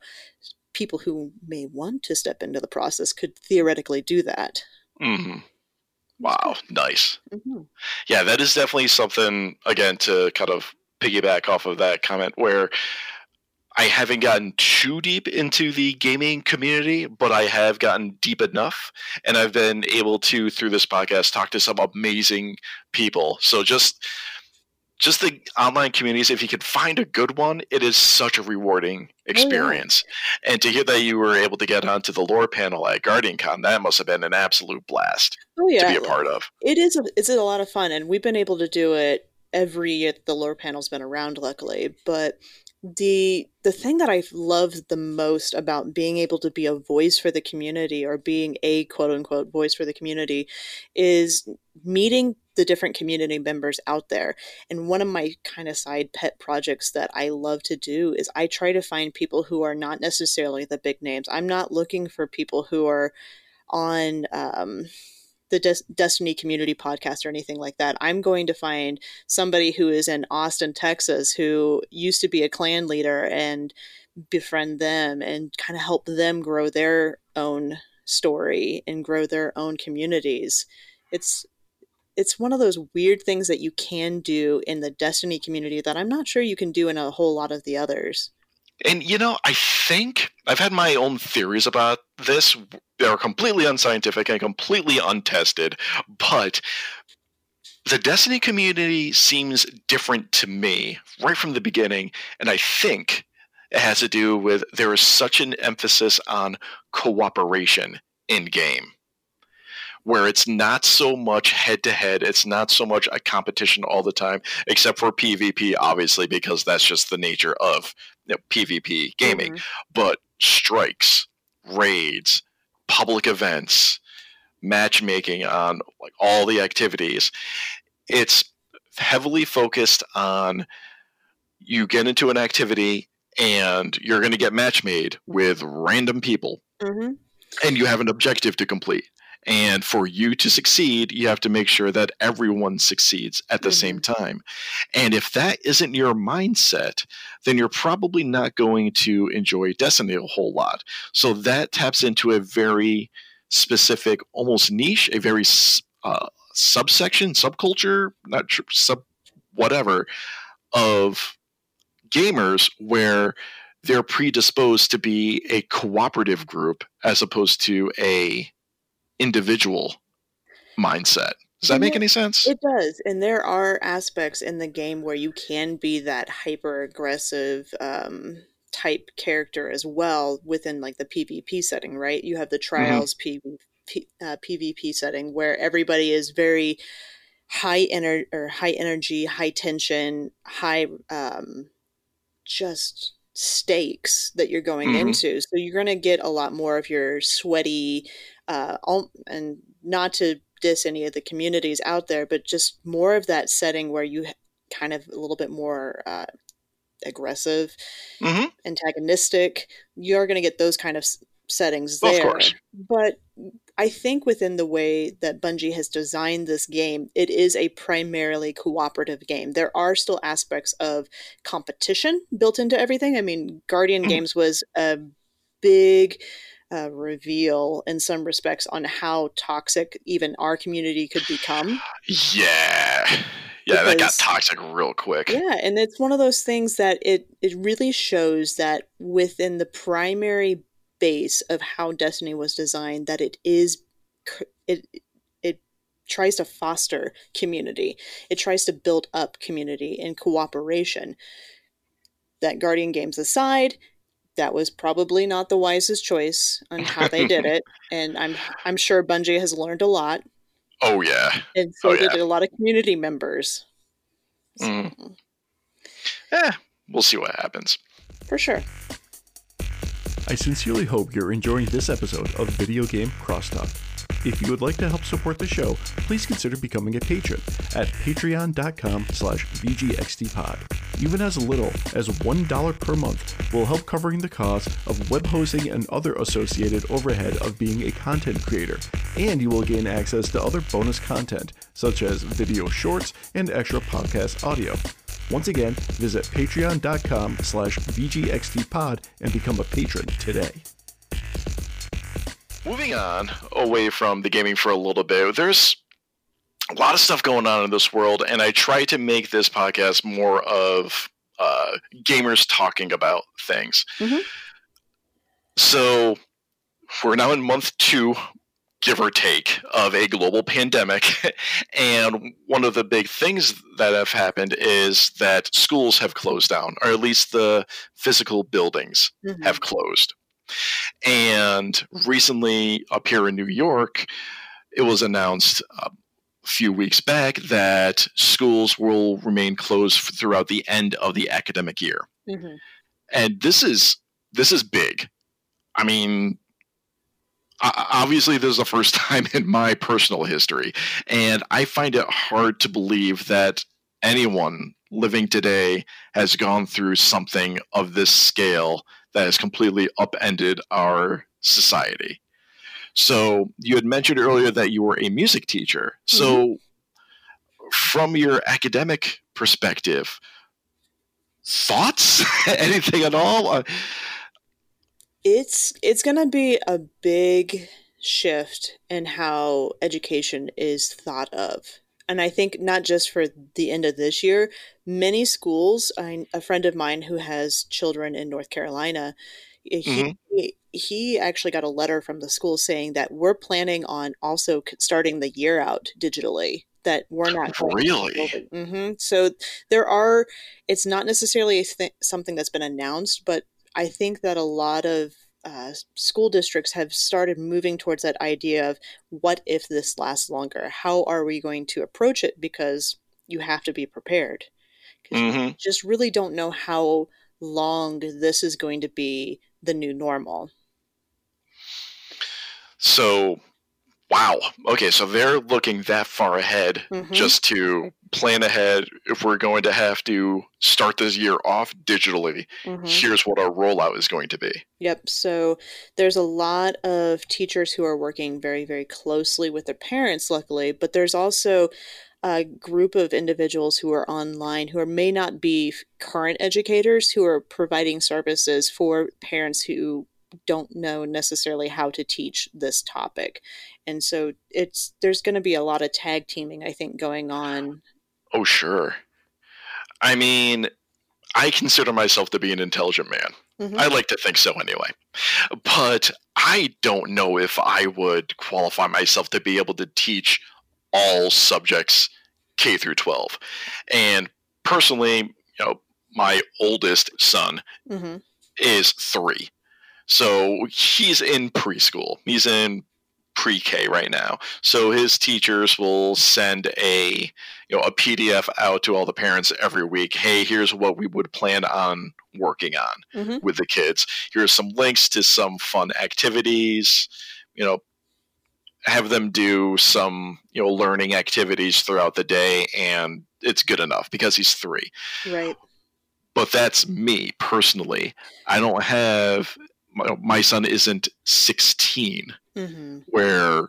people who may want to step into the process could theoretically do that. hmm Wow, nice. Mhm. Yeah, that is definitely something, again, to kind of piggyback off of that comment where I haven't gotten too deep into the gaming community, but I have gotten deep enough. And I've been able to, through this podcast, talk to some amazing people. So just just the online communities, if you could find a good one, it is such a rewarding experience. And to hear that you were able to get onto the lore panel at GuardianCon, that must have been an absolute blast Oh yeah, to be a part of. It is a, it's a lot of fun, and we've been able to do it every year the lore panel's been around, luckily. But the the thing that I've loved the most about being able to be a voice for the community or being a quote unquote voice for the community is meeting the different community members out there. And one of my kind of side pet projects that I love to do is I try to find people who are not necessarily the big names. I'm not looking for people who are on um, the Des- Destiny Community podcast or anything like that. I'm going to find somebody who is in Austin, Texas, who used to be a clan leader and befriend them and kind of help them grow their own story and grow their own communities. It's it's one of those weird things that you can do in the Destiny community that I'm not sure you can do in a whole lot of the others. And you know, I think I've had my own theories about this. They're completely unscientific and completely untested, but the Destiny community seems different to me right from the beginning, and I think it has to do with there is such an emphasis on cooperation in game. Where it's not so much head to head, it's not so much a competition all the time, except for PvP, obviously, because that's just the nature of you know, PvP gaming. Mhm. But strikes, raids, public events, matchmaking on like all the activities, it's heavily focused on you get into an activity and you're going to get match made with random people Mhm. and you have an objective to complete. And for you to succeed, you have to make sure that everyone succeeds at the same time. And if that isn't your mindset, then you're probably not going to enjoy Destiny a whole lot. So that taps into a very specific, almost niche, a very uh, subsection, subculture, not sure, sub whatever of gamers where they're predisposed to be a cooperative group as opposed to a individual mindset. Does that make any sense? It does. And there are aspects in the game where you can be that hyper aggressive um, type character as well within like the PvP setting, right? You have the mm-hmm. trials mm-hmm. PvP, uh, PvP setting where everybody is very high energy or high energy, high tension, high um, just stakes that you're going mm-hmm. into. So you're going to get a lot more of your sweaty, uh, and not to diss any of the communities out there, but just more of that setting where you kind of a little bit more uh, aggressive, mm-hmm. antagonistic. You're going to get those kind of settings there. Of course. But I think within the way that Bungie has designed this game, it is a primarily cooperative game. There are still aspects of competition built into everything. I mean, Guardian mm-hmm. Games was a big uh, reveal in some respects on how toxic even our community could become. Yeah. Yeah, because, that got toxic real quick. Yeah, and it's one of those things that it it really shows that within the primary base of how Destiny was designed that it is it it tries to foster community. It tries to build up community and cooperation. That Guardian Games aside, that was probably not the wisest choice on how they did it, [laughs] and I'm I'm sure Bungie has learned a lot. Oh yeah, and so oh, yeah. did a lot of community members. So. Mm. Yeah, we'll see what happens. For sure. I sincerely hope you're enjoying this episode of Video Game Crosstalk. If you would like to help support the show, please consider becoming a patron at patreon.com slash vgxtpod. Even as little as $1 per month will help covering the cost of web hosting and other associated overhead of being a content creator, and you will gain access to other bonus content, such as video shorts and extra podcast audio. Once again, visit patreon.com slash vgxtpod and become a patron today. Moving on away from the gaming for a little bit, there's a lot of stuff going on in this world, and I try to make this podcast more of uh, gamers talking about things. Mm-hmm. So we're now in month two, give or take, of a global pandemic. [laughs] and one of the big things that have happened is that schools have closed down, or at least the physical buildings mm-hmm. have closed. And recently, up here in New York, it was announced a few weeks back that schools will remain closed throughout the end of the academic year. Mm-hmm. And this is this is big. I mean, obviously this is the first [laughs] time in my personal history and i find it hard to believe that anyone living today has gone through something of this scale that has completely upended our society. So you had mentioned earlier that you were a music teacher. So mm-hmm. from your academic perspective, thoughts? [laughs] Anything at all? It's it's going to be a big shift in how education is thought of and I think not just for the end of this year, many schools. I, a friend of mine who has children in North Carolina, he, mm-hmm. he, he actually got a letter from the school saying that we're planning on also starting the year out digitally. That we're not [laughs] really. Mm-hmm. So there are. It's not necessarily th- something that's been announced, but I think that a lot of uh, school districts have started moving towards that idea of what if this lasts longer? How are we going to approach it? Because you have to be prepared. Mm-hmm. You just really don't know how long this is going to be the new normal. So Wow. Okay, so they're looking that far ahead mm-hmm. just to plan ahead. If we're going to have to start this year off digitally, mm-hmm. here's what our rollout is going to be. Yep. So there's a lot of teachers who are working very, very closely with their parents, luckily, but there's also a group of individuals who are online who are, may not be current educators who are providing services for parents who don't know necessarily how to teach this topic. And so it's there's going to be a lot of tag teaming I think going on. Oh, sure. I mean, I consider myself to be an intelligent man. Mhm. I like to think so anyway. But I don't know if I would qualify myself to be able to teach all subjects K through 12. And personally, you know, my oldest son Mhm. is 3. So he's in preschool. He's in pre-K right now. So his teachers will send a you know a PDF out to all the parents every week. Hey, here's what we would plan on working on Mhm. with the kids. Here's some links to some fun activities. You know, have them do some you know learning activities throughout the day, and it's good enough because he's three. Right. But that's me personally. I don't have my, my son isn't 16 Mhm. where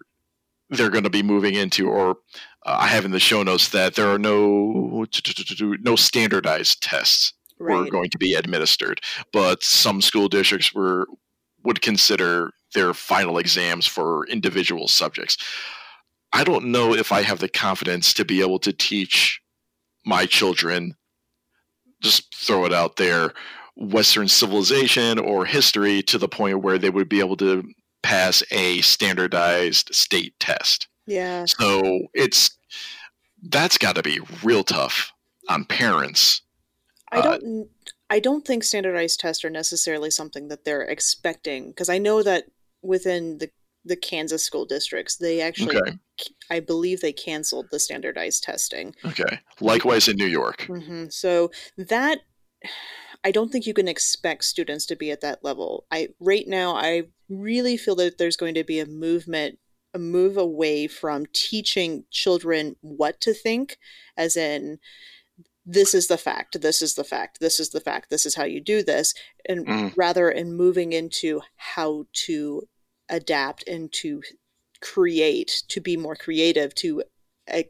they're going to be moving into or uh, I have in the show notes that there are no no standardized tests were going to be administered, but some school districts were would consider their final exams for individual subjects. I don't know if I have the confidence to be able to teach my children just throw it out there western civilization or history to the point where they would be able to pass a standardized state test. Yeah. So it's that's got to be real tough on parents. I Uh, don't. I don't think standardized tests are necessarily something that they're expecting because I know that within the the Kansas school districts, they actually, Okay. I believe, they canceled the standardized testing. Okay. Likewise in New York. hmm So that I don't think you can expect students to be at that level. I right now I really feel that there's going to be a movement a move away from teaching children what to think as in this is the fact this is the fact this is the fact this is how you do this and Mm. rather in moving into how to adapt and to create to be more creative to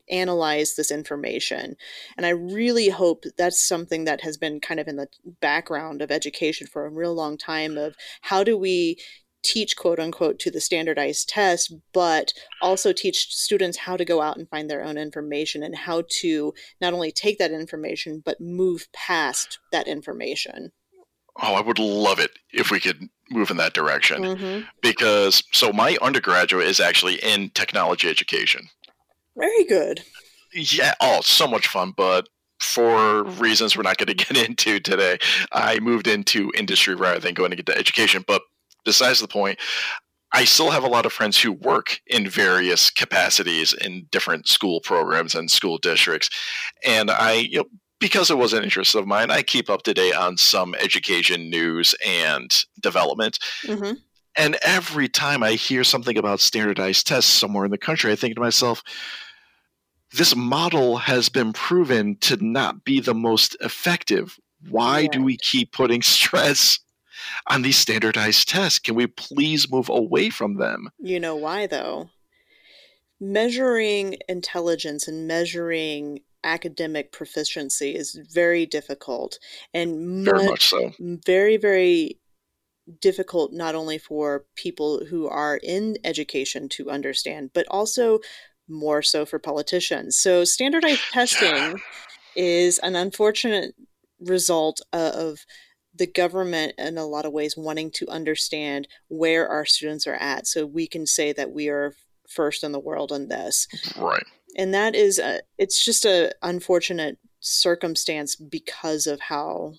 analyze this information and I really hope that's something that has been kind of in the background of education for a real long time of how do we teach quote unquote to the standardized test, but also teach students how to go out and find their own information and how to not only take that information, but move past that information. Oh, I would love it if we could move in that direction Mhm. because so my undergraduate is actually in technology education. Very good. Yeah, oh, so much fun, but for reasons we're not going [laughs] to get into today, I moved into industry rather than going to get to education. But besides the point, I still have a lot of friends who work in various capacities in different school programs and school districts. And I, you know, because it was an interest of mine, I keep up to date on some education news and development. hmm And every time I hear something about standardized tests somewhere in the country, I think to myself, this model has been proven to not be the most effective. Why do we keep putting [laughs] stress on these standardized tests? Can we please move away from them? You know why, though? Measuring intelligence and measuring academic proficiency is very difficult and Very much so. very very difficult not only for people who are in education to understand but also more so for politicians so standardized [laughs] testing is an unfortunate result of the government in a lot of ways wanting to understand where our students are at so we can say that we are first in the world on this Right. and that is a, it's just a unfortunate circumstance because of how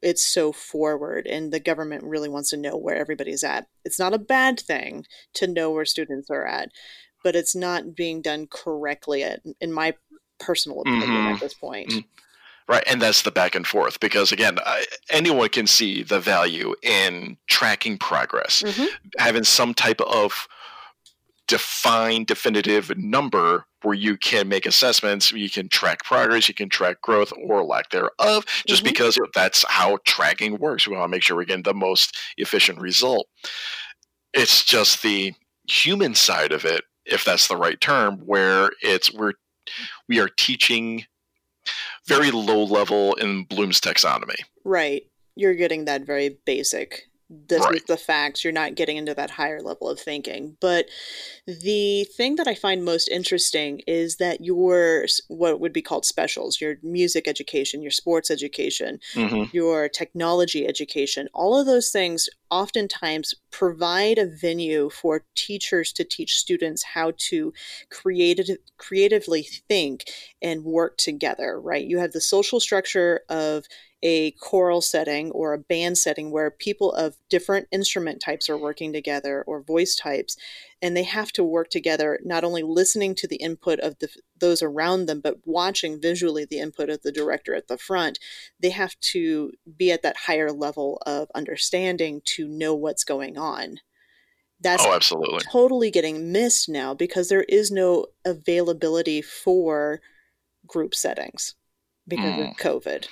it's so forward and the government really wants to know where everybody's at it's not a bad thing to know where students are at but it's not being done correctly at, in my personal opinion Mhm. at this point Mm. Right. And that's the back and forth because, again, I, anyone can see the value in tracking progress, Mhm. having some type of defined, definitive number where you can make assessments, you can track progress, you can track growth or lack thereof, just Mhm. because that's how tracking works. We want to make sure we're getting the most efficient result. It's just the human side of it, if that's the right term, where it's we're we are teaching very low level in Bloom's taxonomy. right you're getting that very basic this Right. is the facts. You're not getting into that higher level of thinking. But the thing that I find most interesting is that your what would be called specials, your music education, your sports education, hmm your technology education, all of those things oftentimes provide a venue for teachers to teach students how to creative, creatively think and work together, right? You have the social structure of a choral setting or a band setting where people of different instrument types are working together or voice types and they have to work together not only listening to the input of the those around them but watching visually the input of the director at the front they have to be at that higher level of understanding to know what's going on that's Oh, absolutely. totally getting missed now because there is no availability for group settings because Mm. of covid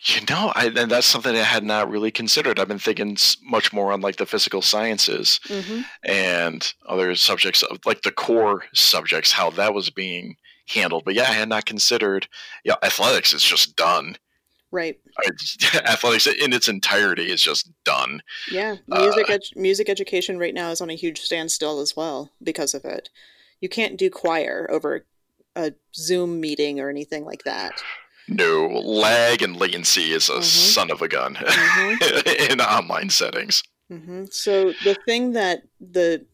You know, I, and that's something I had not really considered. I've been thinking much more on like the physical sciences hmm and other subjects, of like the core subjects, how that was being handled. But yeah, I had not considered. Yeah, athletics is just done. right I, [laughs] athletics in its entirety is just done. Yeah, Uh, music ed- music education right now is on a huge standstill as well because of it. You can't do choir over a Zoom meeting or anything like that. No lag and latency is a Mhm. son of a gun Mhm. [laughs] in online settings. hmm So the thing that the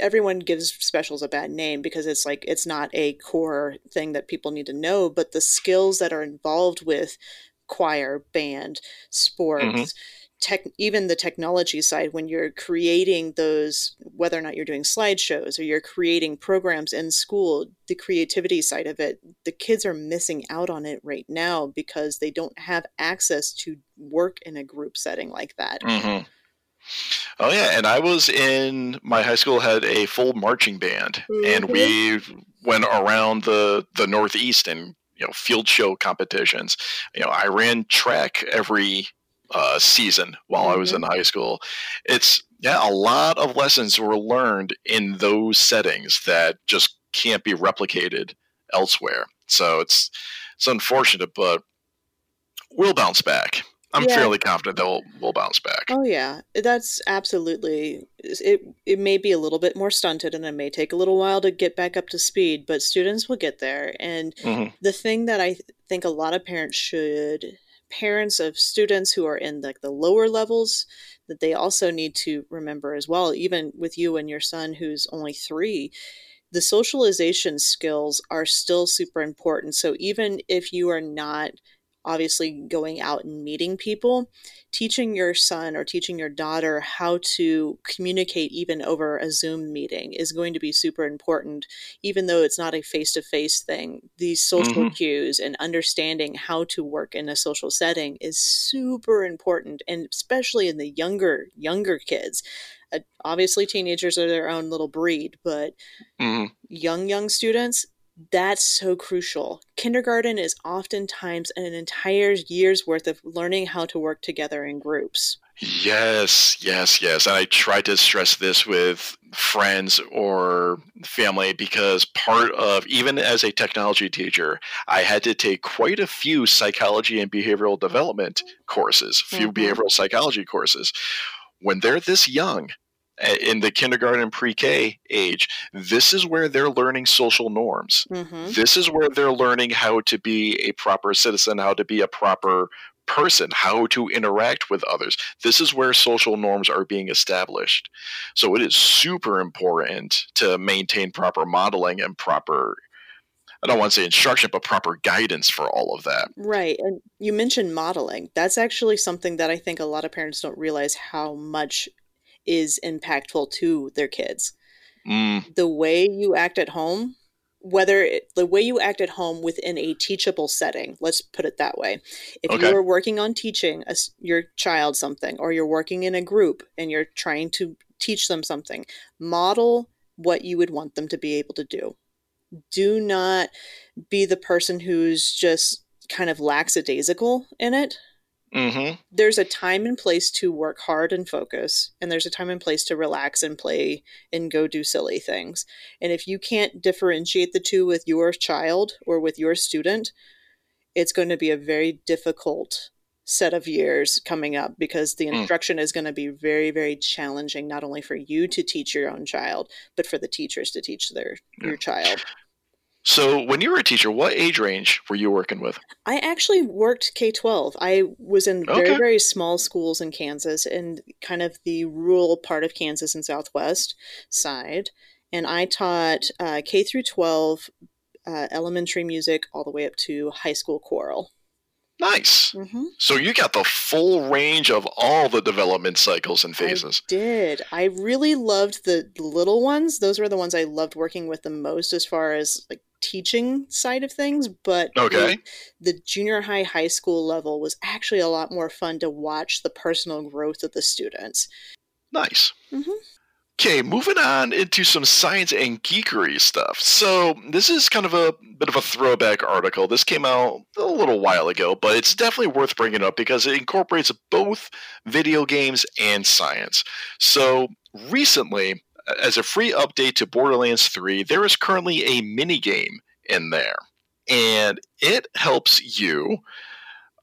everyone gives specials a bad name because it's like it's not a core thing that people need to know, but the skills that are involved with choir, band, sports, tech, even the technology side, when you're creating those, whether or not you're doing slideshows or you're creating programs in school, the creativity side of it, the kids are missing out on it right now because they don't have access to work in a group setting like that. hmm Oh yeah, and I was in my high school had a full marching band, and we went around the the Northeast and you know field show competitions. You know, I ran track every uh, season while I was in high school. It's yeah, a lot of lessons were learned in those settings that just can't be replicated elsewhere. So it's it's unfortunate, but we'll bounce back. I'm Yeah. fairly confident that we'll, we'll bounce back. Oh yeah, that's absolutely it. It may be a little bit more stunted, and it may take a little while to get back up to speed, but students will get there. And Mhm. the thing that I th- think a lot of parents should, parents of students who are in like the lower levels, that they also need to remember as well. Even with you and your son, who's only three, the socialization skills are still super important. So even if you are not obviously going out and meeting people, teaching your son or teaching your daughter how to communicate even over a Zoom meeting is going to be super important, even though it's not a face to face thing. These social Mhm. cues and understanding how to work in a social setting is super important, and especially in the younger, younger kids. Uh, obviously, teenagers are their own little breed, but Mhm. young young students that's so crucial kindergarten is oftentimes an entire year's worth of learning how to work together in groups Yes, yes, yes. And I try to stress this with friends or family because part of, even as a technology teacher, I had to take quite a few psychology and behavioral development courses, few Mhm. behavioral psychology courses. When they're this young, in the kindergarten and pre-K age, this is where they're learning social norms. mm-hmm. This is where they're learning how to be a proper citizen, how to be a proper person, how to interact with others. This is where social norms are being established. So it is super important to maintain proper modeling and proper I don't want to say instruction, but proper guidance for all of that. right and you mentioned modeling that's actually something that i think a lot of parents don't realize how much is impactful to their kids. Mm, the way you act at home whether it, the way you act at home within a teachable setting let's put it that way. If Okay. you're working on teaching a your child something or you're working in a group and you're trying to teach them something model what you would want them to be able to do. Do not be the person who's just kind of lackadaisical in it hmm there's a time and place to work hard and focus and there's a time and place to relax and play and go do silly things. And if you can't differentiate the two with your child or with your student it's going to be a very difficult set of years coming up because the Mm. instruction is going to be very very challenging not only for you to teach your own child but for the teachers to teach their your child So, when you were a teacher, what age range were you working with? I actually worked K 12. I was in very, Okay. very small schools in Kansas and kind of the rural part of Kansas and Southwest side. And I taught uh, K through 12 uh, elementary music all the way up to high school choral. Nice. Mm-hmm. So, you got the full range of all the development cycles and phases. I did. I really loved the little ones. Those were the ones I loved working with the most as far as like teaching side of things. But the- Okay. the junior high, high school level was actually a lot more fun to watch the personal growth of the students. Nice. Mhm. Okay, moving on into some science and geekery stuff. So, this is kind of a bit of a throwback article. This came out a little while ago, but it's definitely worth bringing up because it incorporates both video games and science. So, recently, as a free update to Borderlands 3, there is currently a mini game in there, and it helps you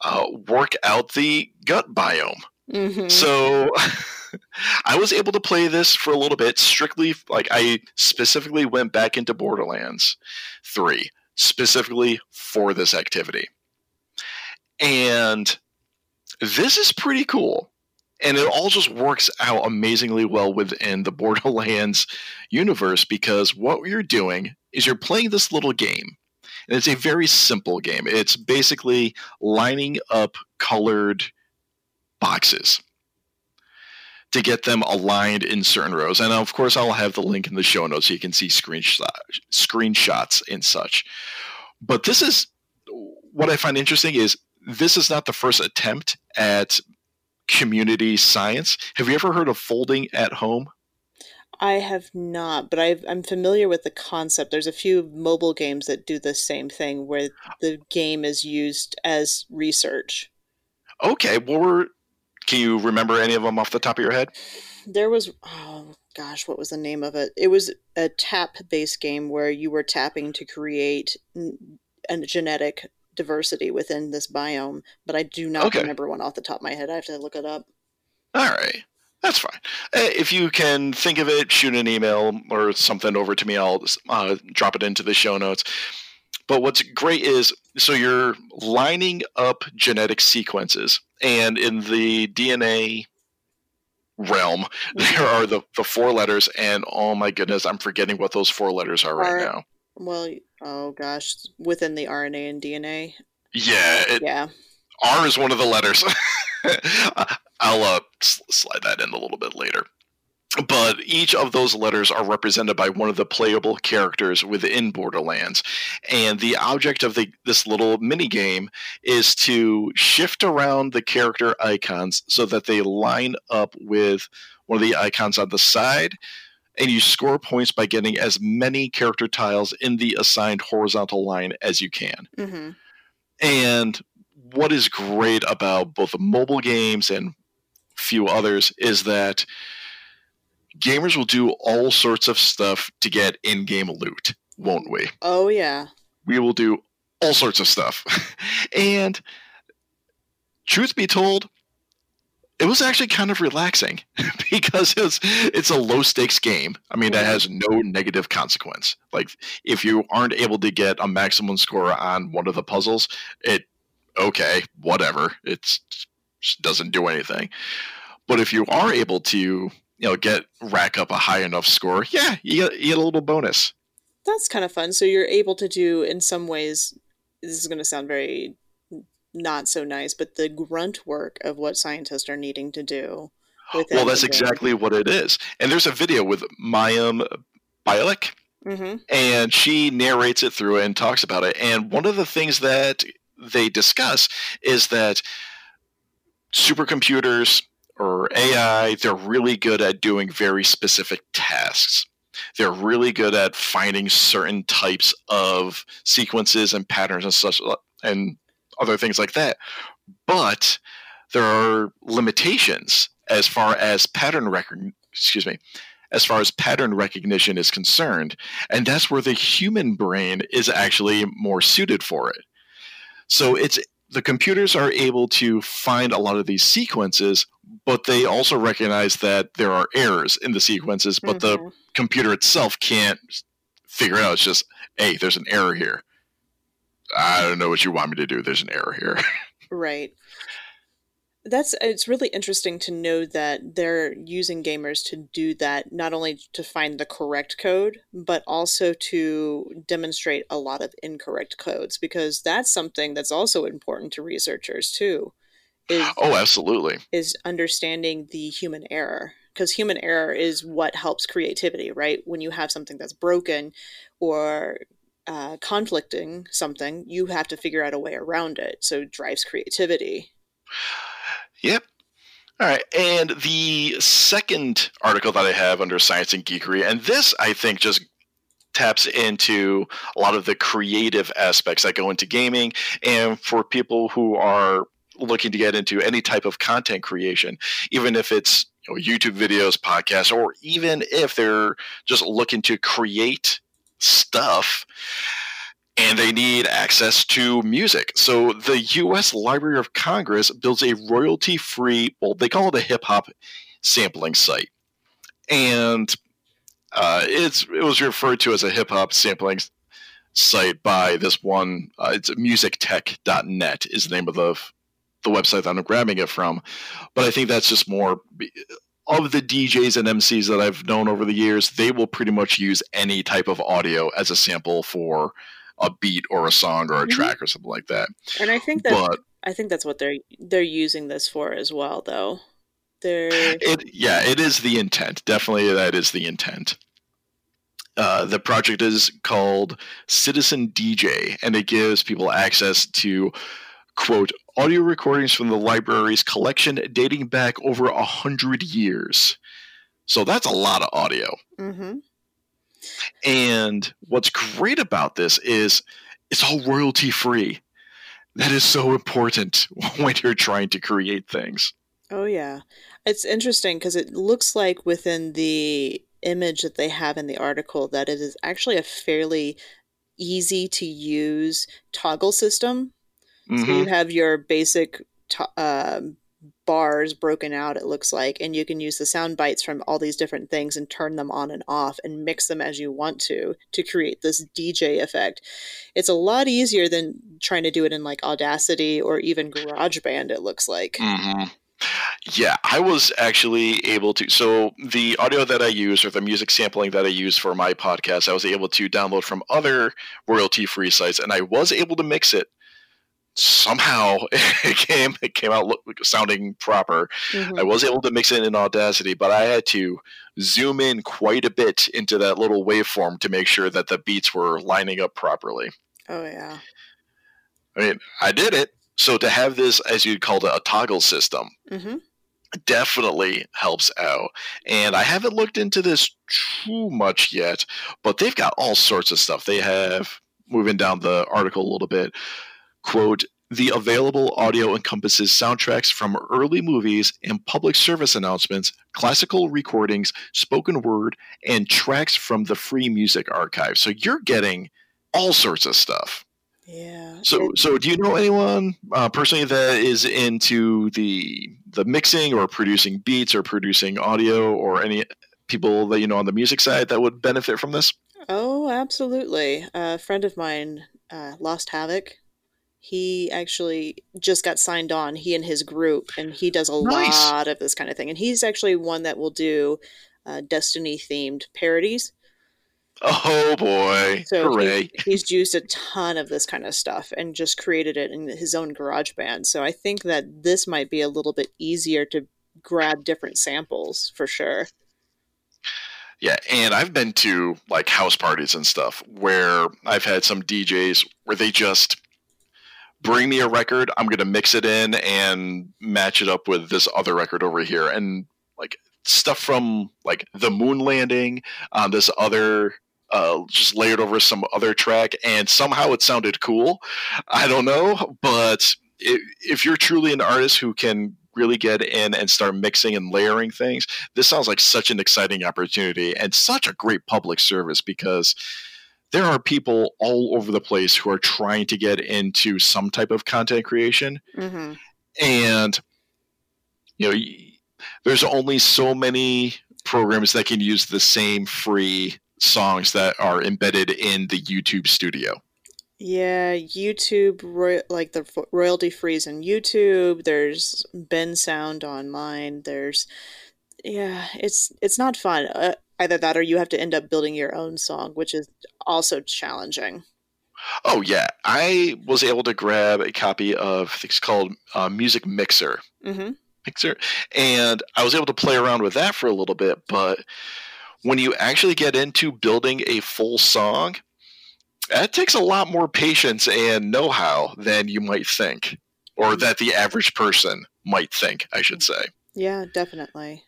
uh, work out the gut biome. Mm-hmm. So [laughs] I was able to play this for a little bit, strictly like I specifically went back into Borderlands 3, specifically for this activity. And this is pretty cool. And it all just works out amazingly well within the [laughs] Borderlands universe because what you're doing is you're playing this little game. And it's a very simple game. It's basically lining up colored boxes to get them aligned in certain rows. And of course, I'll have the link in the show notes so you can see screenshot, screenshots and such. But this is what I find interesting is this is not the first attempt at community science. Have you ever heard of folding at home? I have not, but I've, I'm familiar with the concept. There's a few mobile games that do the same thing where the game is used as research. Okay, well, we're, can you remember any of them off the top of your head? There was, oh gosh, what was the name of it? It was a tap based game where you were tapping to create a genetic diversity within this biome, but I do not Okay. remember one off the top of my head. I have to look it up. All right. That's fine. Uh, If you can think of it, shoot an email or something over to me. I'll uh, drop it into the show notes. But what's great is so you're lining up genetic sequences, and in the DNA realm, [laughs] there are the, the four letters, and oh my goodness, I'm forgetting what those four letters are right now. Well, oh gosh, within the RNA and DNA. Yeah, it, Yeah. R is one of the letters. [laughs] I'll uh, slide that in a little bit later. But each of those letters are represented by one of the playable characters within Borderlands, and the object of the this little mini game is to shift around the character icons so that they line up with one of the icons on the side, and you score points by getting as many character tiles in the assigned horizontal line as you can. hmm And what is great about both the mobile games and few others is that gamers will do all sorts of stuff to get in-game loot, won't we? Oh yeah. We will do all sorts of stuff. [laughs] and truth be told, it was actually kind of relaxing [laughs] because it's it's a low stakes game. I mean, it has no negative consequence. Like if you aren't able to get a maximum score on one of the puzzles, it okay, whatever. It's just doesn't do anything. But if you are able to, you know, get rack up a high enough score, yeah, you get, you get a little bonus. That's kind of fun. So you're able to do, in some ways, this is going to sound very not so nice, but the grunt work of what scientists are needing to do. Well, that's exactly what it is. And there's a video with Mayim Bialik, Mhm. and she narrates it through and talks about it. And one of the things that they discuss is that supercomputers or AI, they're really good at doing very specific tasks. They're really good at finding certain types of sequences and patterns and such and other things like that. But there are limitations as far as pattern recognition excuse me as far as pattern recognition is concerned and that's where the human brain is actually more suited for it so it's the computers are able to find a lot of these sequences, but they also recognize that there are errors in the sequences, but the Mhm. computer itself can't figure it out. It's just, hey, there's an error here. I don't know what you want me to do. There's an error here. [laughs] Right. That's it's really interesting to know that they're using gamers to do that, not only to find the correct code, but also to demonstrate a lot of incorrect codes, because that's something that's also important to researchers too, is oh, absolutely. is understanding the human error. Because human error is what helps creativity, right? When you have something that's broken or uh, conflicting something, you have to figure out a way around it. So it drives creativity. Yep. All right. And the second article that I have under Science and Geekery, and this I think just taps into a lot of the creative aspects that go into gaming and for people who are looking to get into any type of content creation, even if it's you know, YouTube videos, podcasts, or even if they're just looking to create stuff and they need access to music. So the U.S. Library of Congress builds a royalty-free, well, they call it a hip hop sampling site, and uh, it's it was referred to as a hip hop sampling site by this one. Uh, it's musictech.net is the name of the the website that I'm grabbing it from, but I think that's just more of the DJs and MCs that I've known over the years. They will pretty much use any type of audio as a sample for a beat or a song or a Mhm. track or something like that. And I think that But I think that's what they're they're using this for as well, though. They're it, yeah, it is the intent. Definitely, that is the intent. Uh, the project is called Citizen DJ, and it gives people access to quote audio recordings from the library's collection dating back over a hundred years. So that's a lot of audio. hmm And what's great about this is it's all royalty free. That is so important [laughs] when you're trying to create things. Oh yeah. It's interesting because it looks like within the image that they have in the article that it is actually a fairly easy to use toggle system. So Mhm. you have your basic to- um bars broken out, it looks like, and you can use the sound bites from all these different things and turn them on and off and mix them as you want to to create this DJ effect. It's a lot easier than trying to do it in like Audacity or even GarageBand, it looks like. hmm Yeah, I was actually able to. So the audio that I use, or the music sampling that I use for my podcast, I was able to download from other royalty-free sites, and I was able to mix it. Somehow [laughs] it came it came out look, sounding proper. Mhm. I was able to mix it in Audacity, but I had to zoom in quite a bit into that little waveform to make sure that the beats were lining up properly. Oh yeah. I mean, I did it. So to have this, as you'd call it, a toggle system, hmm definitely helps out. And I haven't looked into this too much yet, but they've got all sorts of stuff. They have, moving down the article a little bit, quote, the available audio encompasses soundtracks from early movies and public service announcements, classical recordings, spoken word, and tracks from the free music archive. So you're getting all sorts of stuff. Yeah. So, so do you know anyone uh, personally that is into the the mixing or producing beats or producing audio or any people that you know on the music side that would benefit from this? oh, absolutely. a friend of mine, uh, Lost Havoc. He actually just got signed on. He and his group, and he does a Nice. lot of this kind of thing. And he's actually one that will do uh, Destiny themed parodies. Oh boy! So Hooray! he, he's used a ton of this kind of stuff and just created it in his own garage band. So I think that this might be a little bit easier to grab different samples for sure. Yeah, and I've been to like house parties and stuff where I've had some DJs where they just bring me a record, I'm going to mix it in and match it up with this other record over here and like stuff from like the moon landing on this other uh, just layered over some other track and somehow it sounded cool. I don't know, but i if you're truly an artist who can really get in and start mixing and layering things, this sounds like such an exciting opportunity and such a great public service because there are people all over the place who are trying to get into some type of content creation. Mm-hmm. And, you know, there's only so many programs that can use the same free songs that are embedded in the YouTube studio. Yeah, YouTube, roy- like the royalty freeze in YouTube. There's Bensound online. There's, yeah, it's it's not fun. Uh, either that, or you have to end up building your own song, which is also challenging. Oh yeah, I was able to grab a copy of it's called uh, Music Mixer. Mm-hmm. Mixer, and I was able to play around with that for a little bit. But when you actually get into building a full song, that takes a lot more patience and know-how than you might think, or that the average person might think. I should say. Yeah, definitely.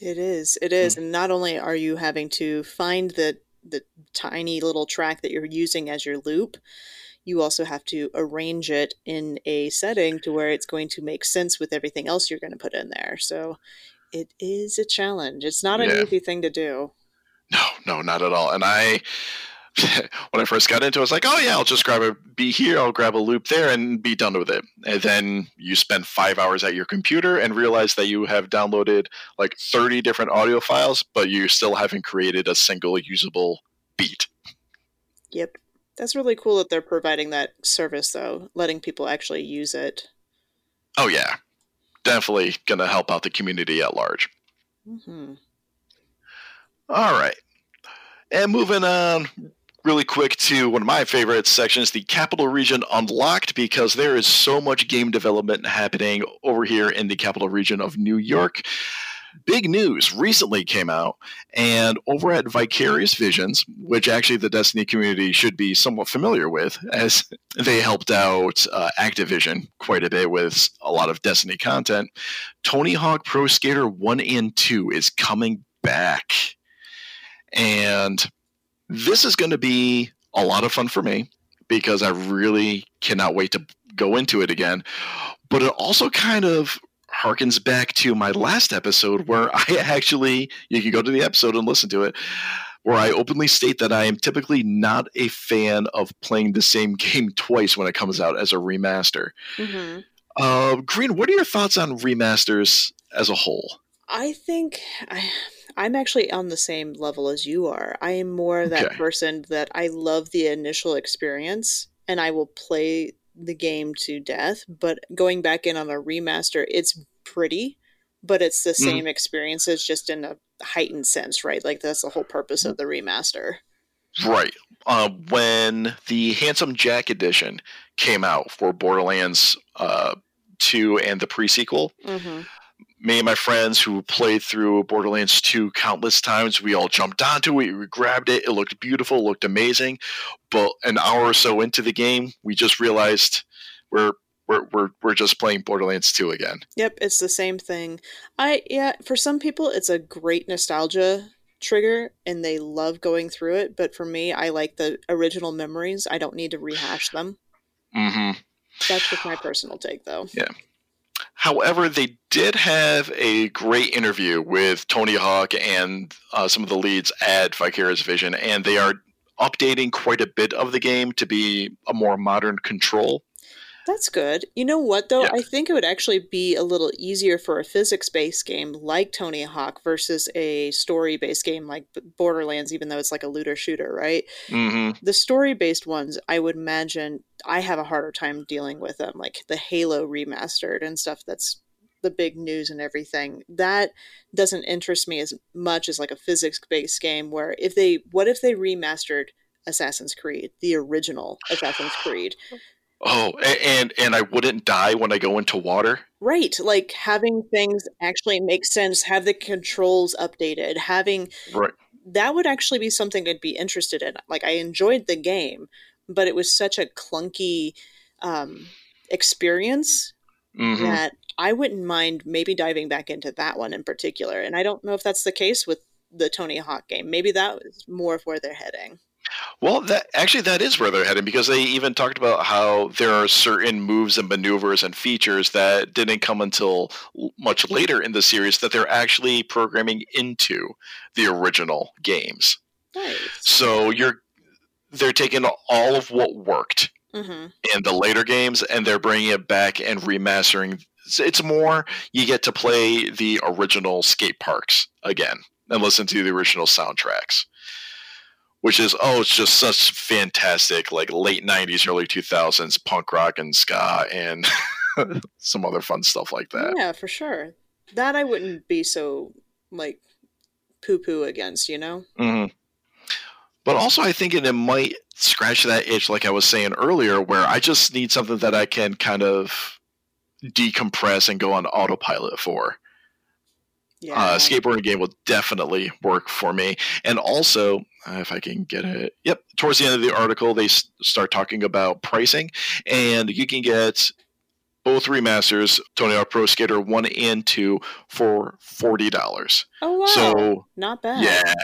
It is. It is. Mm. And not only are you having to find the the tiny little track that you're using as your loop, you also have to arrange it in a setting to where it's going to make sense with everything else you're going to put in there. So it is a challenge. It's not an yeah. easy thing to do. No, no, not at all. And I [laughs] when I first got into it, I was like, oh yeah, I'll just grab a beat here, I'll grab a loop there, and be done with it. And then you spend five hours at your computer and realize that you have downloaded like 30 different audio files, but you still haven't created a single usable beat. Yep. That's really cool that they're providing that service, though, letting people actually use it. Oh, yeah. Definitely going to help out the community at large. Mm-hmm. All right. And moving on really quick to one of my favorite sections, the Capital Region Unlocked, because there is so much game development happening over here in the Capital Region of New York. Big news recently came out, and over at Vicarious Visions, which actually the Destiny community should be somewhat familiar with, as they helped out uh, Activision quite a bit with a lot of Destiny content, Tony Hawk Pro Skater 1 and 2 is coming back. And this is going to be a lot of fun for me because I really cannot wait to go into it again. But it also kind of harkens back to my last episode where I [laughs] actually, you can go to the episode and listen to it, where I openly state that I am typically not a fan of playing the same [laughs] game twice when it comes out as a remaster. Mm-hmm. Uh, Green, what are your thoughts on remasters as a whole? I think I, I'm actually on the same level as you are. I am more that okay. person that I love the initial experience and I will play the game to death, but going back in on a remaster, it's pretty, but it's the mm-hmm. same mm. experience as just in a heightened sense, right? Like that's the whole purpose of the remaster. Right. Uh, when the Handsome Jack edition came out for Borderlands uh, 2 and the pre sequel, mm-hmm me and my friends who played through Borderlands 2 countless times, we all jumped onto it. We grabbed it. It looked beautiful, looked amazing. But an hour or so into the game, we just realized we're we're we're we're just playing Borderlands 2 again. Yep, it's the same thing. I yeah, for some people it's a great nostalgia trigger and they love going through it, but for me, I like the original memories. I don't need to rehash them. Mhm. That's just my personal take though. Yeah. However, they did have a great interview with Tony Hawk and uh, some of the leads at Vicarious Vision, and they are updating quite a bit of the game to be a more modern control. That's good. You know what, though? Yeah. I think it would actually be a little easier for a physics based game like Tony Hawk versus a story based game like Borderlands, even though it's like a looter shooter, right? Mm-hmm. The story based ones, I would imagine I have a harder time dealing with them, like the Halo remastered and stuff that's the big news and everything. That doesn't interest me as much as like a physics based game where if they, what if they remastered Assassin's Creed, the original Assassin's Creed? [sighs] [sighs] Oh, and and I wouldn't die when I go into water. Right, like having things actually make sense, have the controls updated, having right. That would actually be something I'd be interested in. Like I enjoyed the game, but it was such a clunky um, experience mm-hmm. that I wouldn't mind maybe diving back into that one in particular. And I don't know if that's the case with the Tony Hawk game. Maybe that was more of where they're heading. Well, that actually that is where they're heading because they even talked about how there are certain moves and maneuvers and features that didn't come until much later in the series that they're actually programming into the original games. Nice. So you're they're taking all of what worked hmm in the later games and they're bringing it back and remastering. It's more you get to play the original skate parks again and listen to the original soundtracks, which is oh, it's just such fantastic like late '90s, early 2000s punk rock and ska and [laughs] some other fun stuff like that. Yeah, for sure. That I wouldn't be so like poo poo against, you know? hmm But also, I think it, it might scratch that itch, like I was saying earlier, where I just need something that I can kind of decompress and go on autopilot for. Yeah. Uh, skateboarding game will definitely work for me. And also, uh, if I can get it, yep, towards the end of the article, they s- start talking about pricing, and you can get both remasters, Tony Hawk Pro Skater 1 and 2, for $40. oh wow. So, Not bad. yeah.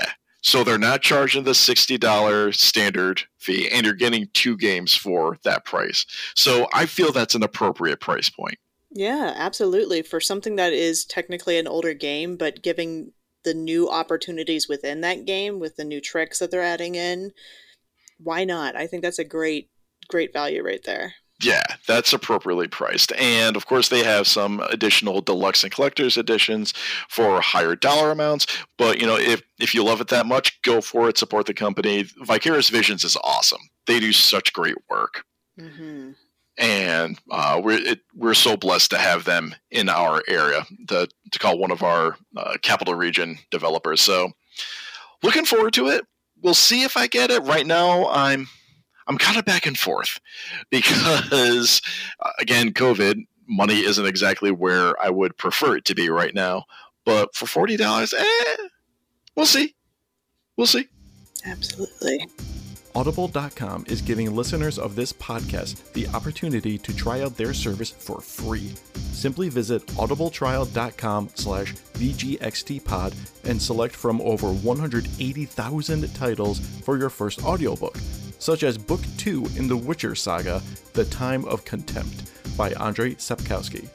So they're not charging the $60 standard fee, and you're getting two games for that price. So I feel that's an appropriate price point. Yeah, absolutely. For something that is technically an older game, but giving the new opportunities within that game with the new tricks that they're adding in, why not? I think that's a great, great value right there. Yeah, that's appropriately priced. And of course, they have some additional deluxe and collector's editions for higher dollar amounts. But, you know, if, if you love it that much, go for it, support the company. Vicarious Visions is awesome. They do such great work. hmm and uh, we're it, we're so blessed to have them in our area to to call one of our uh, capital region developers. So looking forward to it. We'll see if I get it. Right now, I'm I'm kind of back and forth [laughs] because uh, again, COVID money isn't exactly where I would prefer it to be right now. But for forty dollars, eh, we'll see. We'll see. Absolutely. Audible.com is giving listeners of this podcast the opportunity to try out their service for free. Simply visit audibletrial.com slash VGXTpod and select from over 180,000 titles for your first audiobook, such as Book 2 in the Witcher saga, The Time of Contempt by Andrei Sapkowski.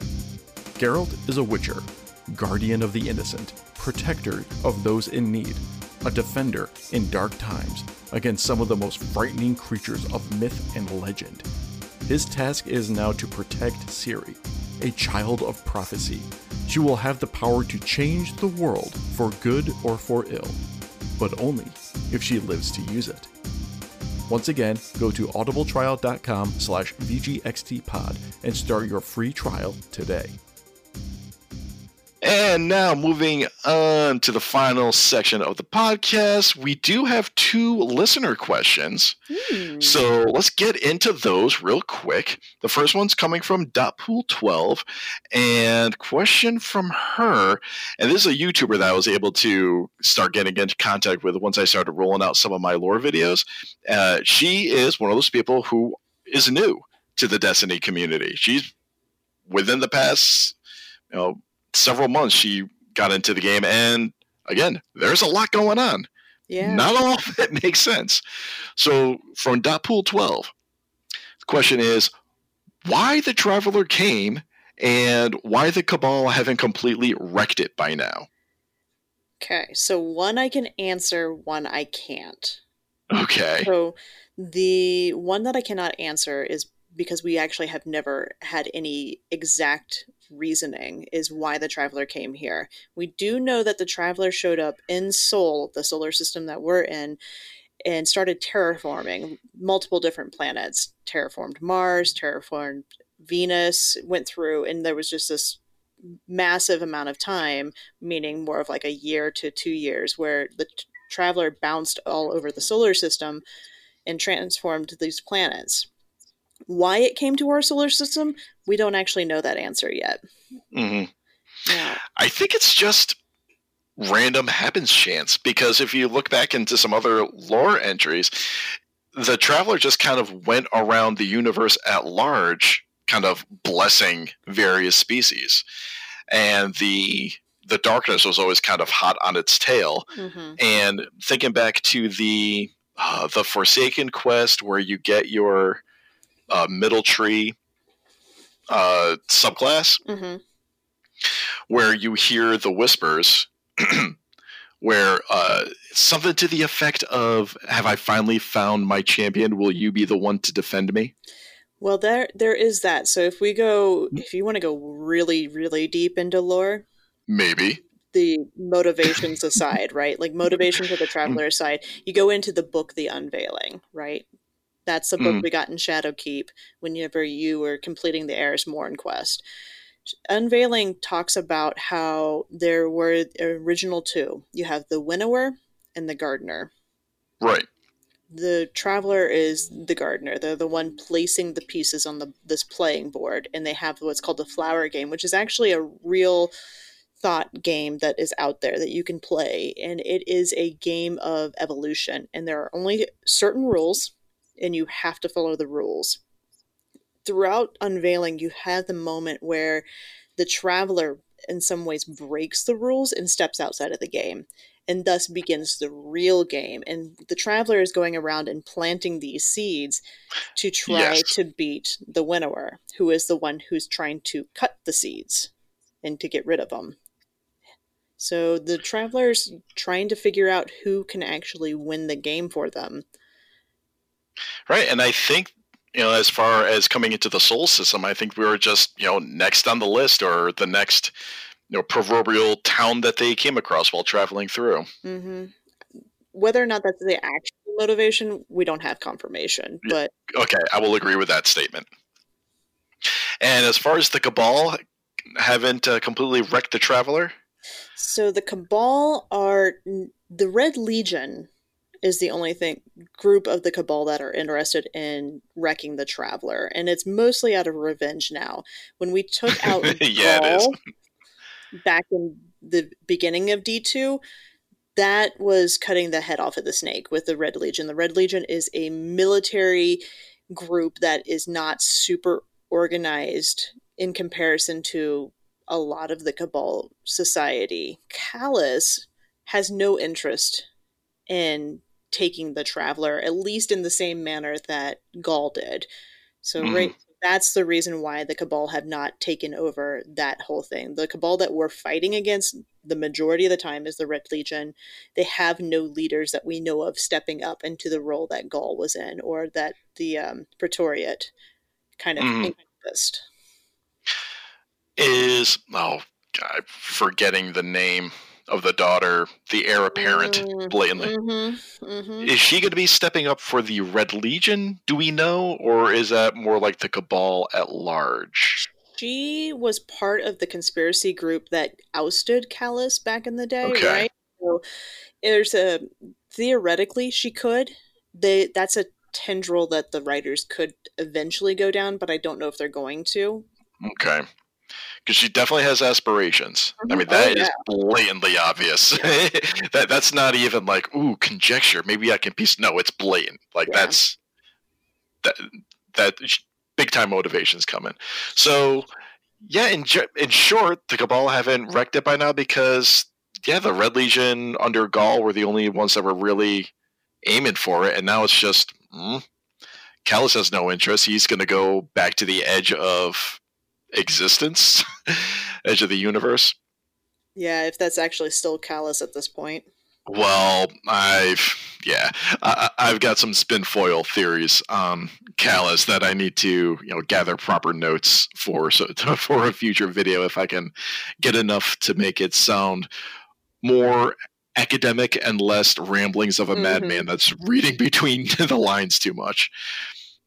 Geralt is a witcher, guardian of the innocent, protector of those in need, a defender in dark times against some of the most frightening creatures of myth and legend. His task is now to protect Ciri, a child of prophecy. She will have the power to change the world for good or for ill, but only if she lives to use it. Once again, go to audibletrial.com slash VGXTpod and start your free trial today. And now, moving on to the final section of the podcast, we do have two listener questions. Hmm. So let's get into those real quick. The first one's coming from Dotpool12, and question from her. And this is a YouTuber that I was able to start getting into contact with once I started rolling out some of my lore videos. Uh, she is one of those people who is new to the Destiny community. She's within the past, you know, several months she got into the game and again there's a lot going on yeah. not all of it [laughs] makes sense so from dotpool 12 the question is why the traveler came and why the cabal haven't completely wrecked it by now Okay, so one I can answer, one I can't. okay So the one that I cannot answer is because we actually have never had any exact reasoning is why the traveler came here. We do know that the traveler showed up in Sol, the solar system that we're in, and started terraforming multiple different planets. Terraformed Mars, terraformed Venus, went through, and there was just this massive amount of time, meaning more of like a year to two years, where the t- traveler bounced all over the solar system and transformed these planets. Why it came to our solar system, we don't actually know that answer yet. hmm Now, i think it's just random happenstance because if you look back into some other lore entries the traveler just kind of went around the universe at large kind of blessing various species and the the darkness was always kind of hot on its tail mhm. and thinking back to the uh, the forsaken quest where you get your uh, middle tree uh, subclass Mhm. where you hear the whispers [clears throat] where uh, something to the effect of "Have I finally found my champion? Will you be the one to defend me?" Well, there there is that. So if we go, if you want to go really, really deep into lore, Maybe. the motivations aside, right? Like motivation for the [laughs] traveler aside, you go into the book The Unveiling, right? That's the book Mm. we got in Shadowkeep whenever you were completing the Eris Morn quest. Unveiling talks about how there were original two. You have the winnower and the gardener. Right. The traveler is the gardener. They're the one placing the pieces on the this playing board, and they have what's called the flower game, which is actually a real thought game that is out there that you can play, and it is a game of evolution. And there are only certain rules, and you have to follow the rules. Throughout unveiling, you have the moment where the traveler, in some ways, breaks the rules and steps outside of the game and thus begins the real game. And the traveler is going around and planting these seeds to try Yes. to beat the winnower, who is the one who's trying to cut the seeds and to get rid of them. So the traveler's trying to figure out who can actually win the game for them. Right. And I think, you know, as far as coming into the Sol system, I think we were just, you know, next on the list or the next, you know, proverbial town that they came across while traveling through. hmm Whether or not that's the actual motivation, we don't have confirmation. But Okay, I will agree with that statement. And as far as the Cabal, haven't uh, completely wrecked the Traveler? So the Cabal are the Red Legion is the only thing group of the Cabal that are interested in wrecking the Traveler, and it's mostly out of revenge now. When we took [laughs] out Yeah, it is. Ghaul back in the beginning of D two, that was cutting the head off of the snake with the Red Legion. The Red Legion is a military group that is not super organized in comparison to a lot of the Cabal society. Calus has no interest in taking the Traveler, at least in the same manner that Ghaul did. So, Mhm. right, that's the reason why the Cabal have not taken over that whole thing. The Cabal that we're fighting against the majority of the time is the Red Legion. They have no leaders that we know of stepping up into the role that Ghaul was in or that the um, Praetoriat kind of Mhm. encompassed. Is, oh, I'm forgetting the name of the daughter, the heir apparent, Mm, blatantly. Mm-hmm, mm-hmm. Is she going to be stepping up for the Red Legion? Do we know? Or is that more like the Cabal at large? She was part of the conspiracy group that ousted Calus back in the day, Okay. right? So there's a theoretically she could. They that's a tendril that the writers could eventually go down, but I don't know if they're going to. Okay. Because she definitely has aspirations. I Mhm. mean, Oh, that is yeah. blatantly obvious. [laughs] that that's not even like, ooh, conjecture. Maybe I can piece. No, it's blatant. Like Yeah. that's that that big time motivations coming. So yeah, in in short, the Cabal haven't wrecked it by now because yeah, the Red Legion under Ghaul were the only ones that were really aiming for it, and now it's just. Mm, Calus has no interest. He's going to go back to the edge of existence, [laughs] edge of the universe. Yeah, if that's actually still Calus at this point. Well, I've yeah, I, I've got some spin foil theories on Calus that I need to you know gather proper notes for so [laughs] for a future video if I can get enough to make it sound more academic and less ramblings of a Mhm. madman that's reading [laughs] between the lines too much.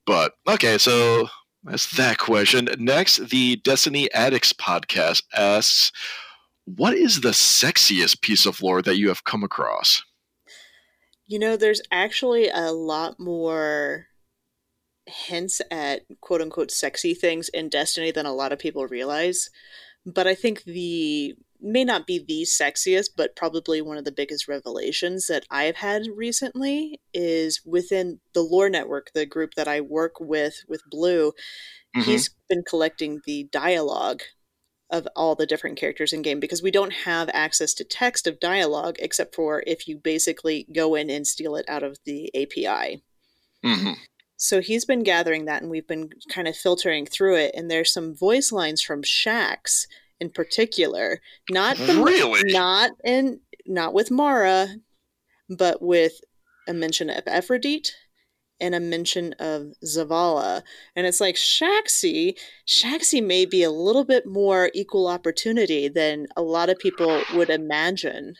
But okay, so that's that question. Next, the Destiny Addicts podcast asks, "What is the sexiest piece of lore that you have come across?" You know, there's actually a lot more hints at quote unquote sexy things in Destiny than a lot of people realize. But I think the may not be the sexiest, but probably one of the biggest revelations that I've had recently is within the Lore Network, the group that I work with with Blue. Mhm. He's been collecting the dialogue of all the different characters in game because we don't have access to text of dialogue except for if you basically go in and steal it out of the API. Mhm. So he's been gathering that and we've been kind of filtering through it and there's some voice lines from Shaxx in particular, not the Really? not in not with Mara, but with a mention of Aphrodite and a mention of Zavala. And it's like Shaxi, Shaxi may be a little bit more equal opportunity than a lot of people would imagine.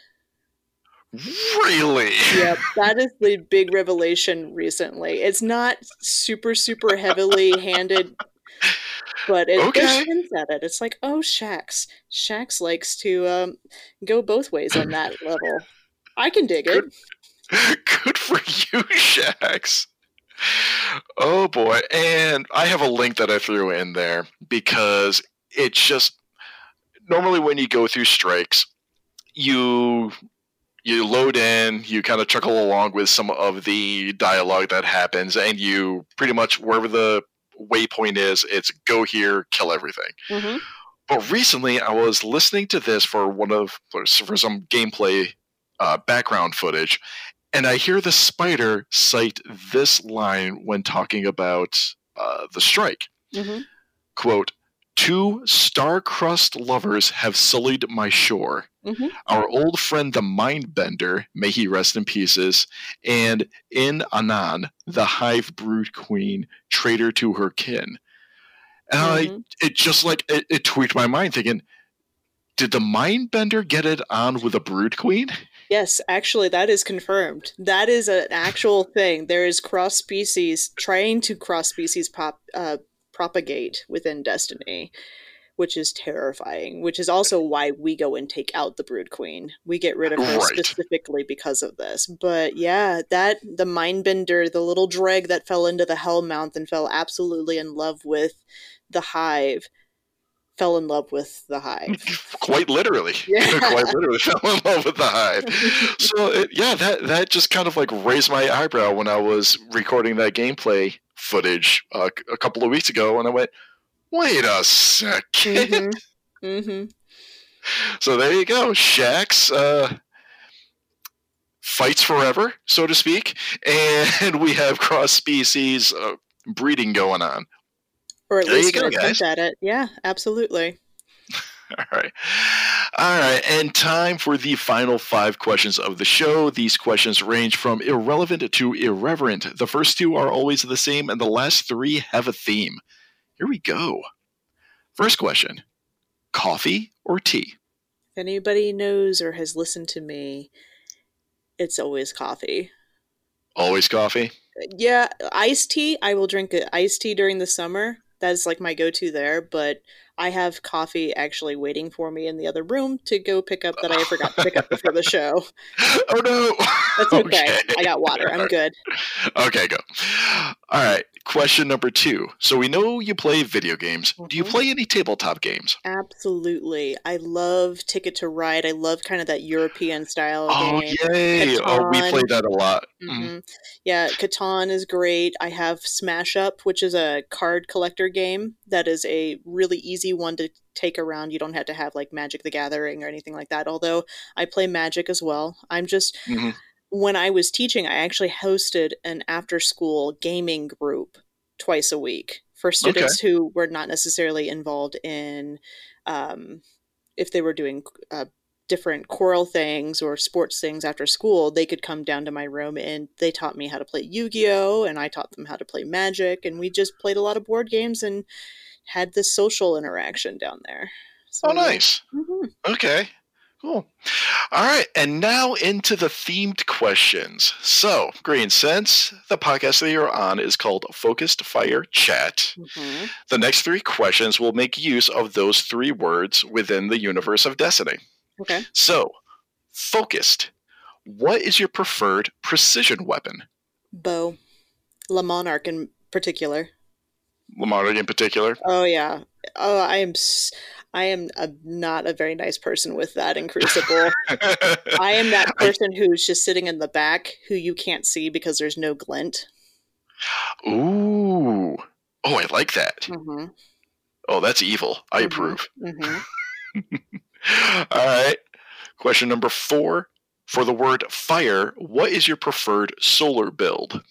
Really? Yep, that is the big revelation recently. It's not super, super heavily handed, but it Okay. there's hints at it. It's like, oh, Shaxx. Shaxx likes to um, go both ways on that [laughs] level. I can dig it. Good [laughs] for you, [laughs] Shaxx. Oh boy. And I have a link that I threw in there because it's just normally when you go through strikes, you you load in, you kind of chuckle along with some of the dialogue that happens, and you pretty much wherever the waypoint is, it's go here, kill everything. hmm But recently, I was listening to this for one of for some gameplay uh, background footage, and I hear the spider cite this line when talking about uh, the strike. hmm "Quote: Two star-crossed lovers have sullied my shore. hmm Our old friend the Mindbender, may he rest in pieces, and in Anan, the Hive Brood Queen, traitor to her kin." And I Mhm. it just like it, it tweaked my mind thinking did the mindbender get it on with a brood queen Yes, actually, that is confirmed. That is an actual thing. There is cross species trying to cross species pop uh, propagate within Destiny, which is terrifying. Which is also why we go and take out the Brood Queen. We get rid of her Right. specifically because of this. But yeah, that the Mindbender, the little dreg that fell into the Hellmouth and fell absolutely in love with the Hive, fell in love with the Hive. [laughs] quite literally Yeah. [laughs] quite literally [laughs] fell in love with the hive so it, yeah that that just kind of like raised my eyebrow when i was recording that gameplay footage uh, a couple of weeks ago and i went wait a 2nd hmm hmm so there you go Shaxx uh fights forever so to speak and [laughs] we have cross species uh, breeding going on Or at There you least go, guys. at it. Yeah, absolutely. [laughs] All right. All right. And time for the final five questions of the show. These questions range from irrelevant to irreverent. The first two are always the same, and the last three have a theme. Here we go. First question coffee or tea? If anybody knows or has listened to me, it's always coffee. Always coffee. Yeah, iced tea. I will drink iced tea during the summer. That's like my go-to there. But I have coffee actually waiting for me in the other room to go pick up that I forgot to pick up before the show. [laughs] Oh, no. That's [laughs] okay. I got water. I'm good. Okay, go. All right. Question number two. So we know you play video games. Do you Mhm. play any tabletop games? Absolutely. I love Ticket to Ride. I love kind of that European style Oh, game. yay. Oh, we play that a lot. Mhm. hmm Yeah, Catan is great. I have Smash Up, which is a card collector game that is a really easy one to take around. You don't have to have like Magic the Gathering or anything like that. Although I play Magic as well. I'm just Mhm. When I was teaching, I actually hosted an after school gaming group twice a week for students who were not necessarily involved in um, if they were doing uh, different choral things or sports things after school, they could come down to my room and they taught me how to play Yu Gi Oh! and I taught them how to play Magic. And we just played a lot of board games and had this social interaction down there. So, Oh, nice. Mhm. Okay. Cool. All right. And now into the themed questions. So, Green, since the podcast that you're on is called Focused Fire Chat, Mhm. the next three questions will make use of those three words within the universe of Destiny. Okay. So, focused. What is your preferred precision weapon? Bow. Le Monarque in particular. Lamar in particular. Oh yeah. Oh, I am. S- I am a, not a very nice person with that in Crucible. [laughs] I am that person who's just sitting in the back, who you can't see because there's no glint. Ooh. Oh, I like that. Mm-hmm. Oh, that's evil. I Mhm. approve. Mm-hmm. [laughs] All right. Question number four. For the word fire, what is your preferred solar build?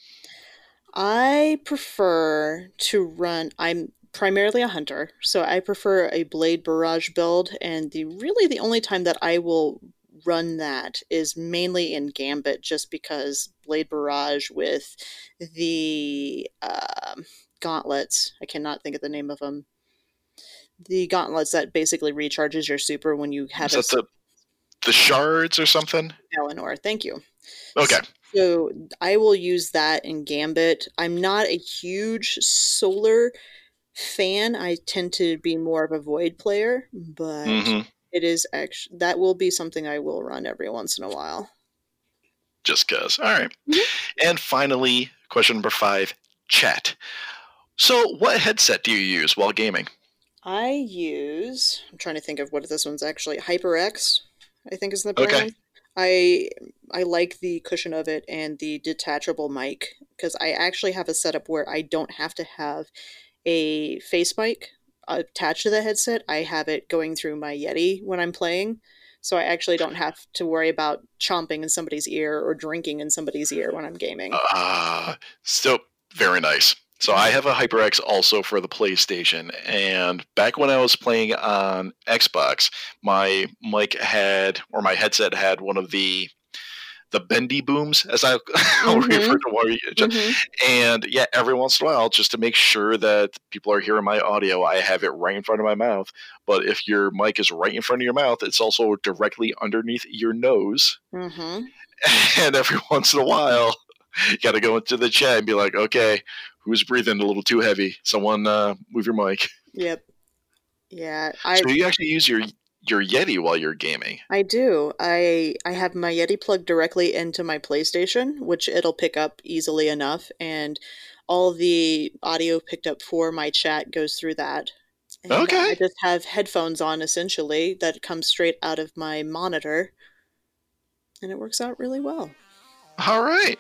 I prefer to run. I'm primarily a hunter, so I prefer a blade barrage build. And the really the only time that I will run that is mainly in Gambit, just because Blade Barrage with the uh, gauntlets. I cannot think of the name of them. The gauntlets that basically recharges your super when you have Is that the the shards or something? Galanor. Thank you. Okay. So I will use that in Gambit. I'm not a huge solar fan. I tend to be more of a void player, but hmm it is actually that will be something I will run every once in a while. Just cause. All right. Mhm. And finally, question number five: chat. So, what headset do you use while gaming? I use. I'm trying to think of what this one's actually. HyperX, I think is the brand. Okay. I I like the cushion of it and the detachable mic because I actually have a setup where I don't have to have a face mic attached to the headset. I have it going through my Yeti when I'm playing. So I actually don't have to worry about chomping in somebody's ear or drinking in somebody's ear when I'm gaming. Uh, so very nice. So I have a HyperX also for the PlayStation, and back when I was playing on Xbox, my mic had or my headset had one of the the bendy booms, as I, [laughs] I'll Mhm. refer to. Mhm. And yeah, every once in a while, just to make sure that people are hearing my audio, I have it right in front of my mouth. But if your mic is right in front of your mouth, it's also directly underneath your nose. Mhm. [laughs] And every once in a while, you got to go into the chat and be like, okay, who's breathing a little too heavy? Someone uh, move your mic. Yep. Yeah, I so you actually use your your Yeti while you're gaming. I do. I I have my Yeti plugged directly into my PlayStation, which it'll pick up easily enough, and all the audio picked up for my chat goes through that. And Okay. I just have headphones on essentially that come straight out of my monitor, and it works out really well. All right.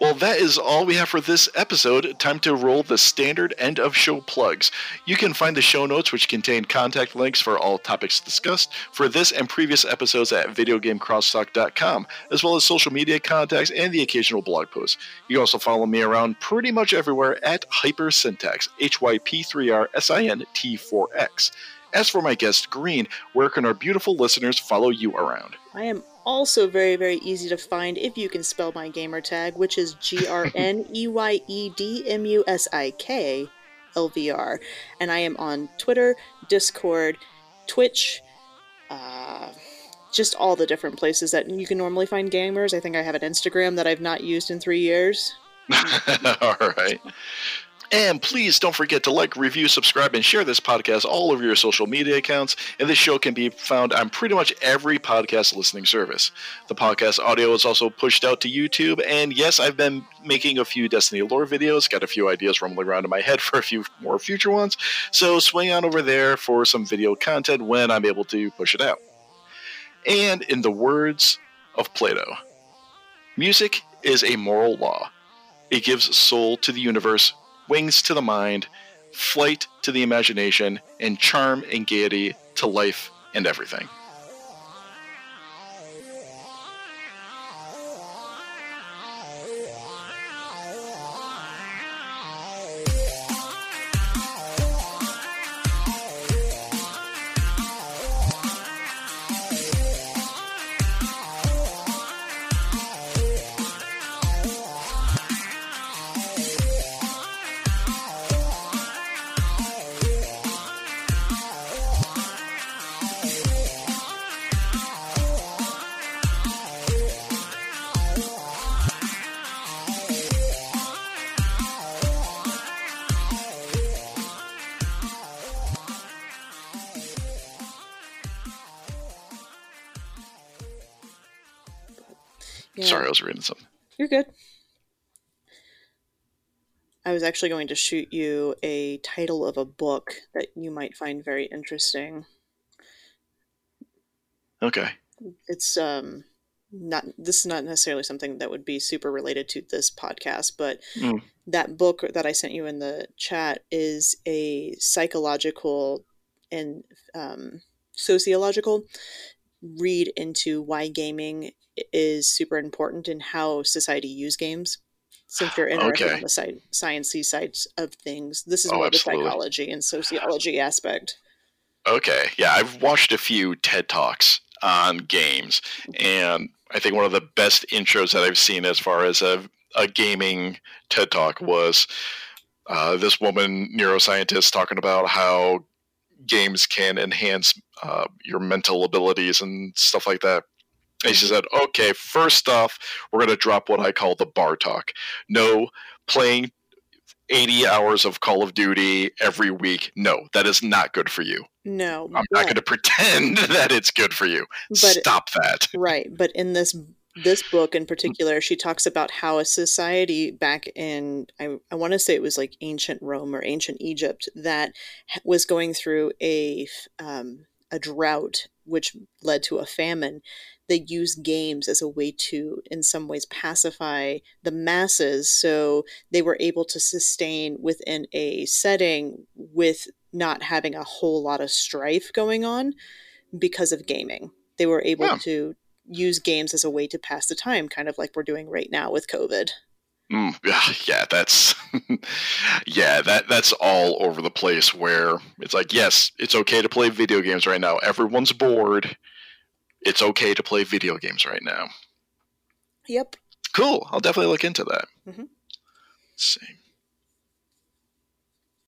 Well, that is all we have for this episode. Time to roll the standard end of show plugs. You can find the show notes, which contain contact links for all topics discussed for this and previous episodes at videogamecrosstalk.com, as well as social media contacts and the occasional blog post. You can also follow me around pretty much everywhere at Hypersyntax, H Y P 3 R S I N T 4 X. As for my guest, Green, where can our beautiful listeners follow you around? I am also very, very easy to find if you can spell my gamer tag, which is G R N E Y E D M U S I K L V R. And I am on Twitter, Discord, Twitch, uh, just all the different places that you can normally find gamers. I think I have an Instagram that I've not used in three years. [laughs] All right. And please don't forget to like, review, subscribe, and share this podcast all over your social media accounts. And this show can be found on pretty much every podcast listening service. The podcast audio is also pushed out to YouTube. And yes, I've been making a few Destiny lore videos, got a few ideas rumbling around in my head [laughs] for a few more future ones. So swing on over there for some video content when I'm able to push it out. And in the words of Plato, music is a moral law. It gives soul to the universe, wings to the mind, flight to the imagination, and charm and gaiety to life and everything. Sorry, I was reading something. You're good. I was actually going to shoot you a title of a book that you might find very interesting. Okay. it's um not this is not necessarily something that would be super related to this podcast but Mm. that book that i sent you in the chat is a psychological and um, sociological read into why gaming is super important in how society use games since you're [sighs] interested Okay. in the sci- sciencey sides of things this is Oh, more absolutely. the psychology and sociology aspect Okay. Yeah, I've watched a few TED Talks on games. And I think one of the best intros that I've seen as far as a, a gaming TED Talk was uh, this woman, neuroscientist, talking about how games can enhance uh, your mental abilities and stuff like that. And she said, okay, first off, we're going to drop what I call the bar talk. No, playing 80 hours of Call of Duty every week. No, that is not good for you. No. I'm not going to pretend [laughs] that it's good for you. But- Stop that. Right, but in this this book in particular, she talks about how a society back in I, I want to say it was like ancient Rome or ancient Egypt that was going through a um, a drought, which led to a famine. They use games as a way to, in some ways, pacify the masses, so they were able to sustain within a setting with not having a whole lot of strife going on because of gaming. They were able Yeah. to use games as a way to pass the time, kind of like we're doing right now with COVID. Mm, [laughs] yeah, yeah, that's [laughs] yeah, that that's all over the place. Where it's like, yes, it's okay to play video games right now. Everyone's bored. It's okay to play video games right now. Yep. Cool. I'll definitely look into that. Mhm. Let's see.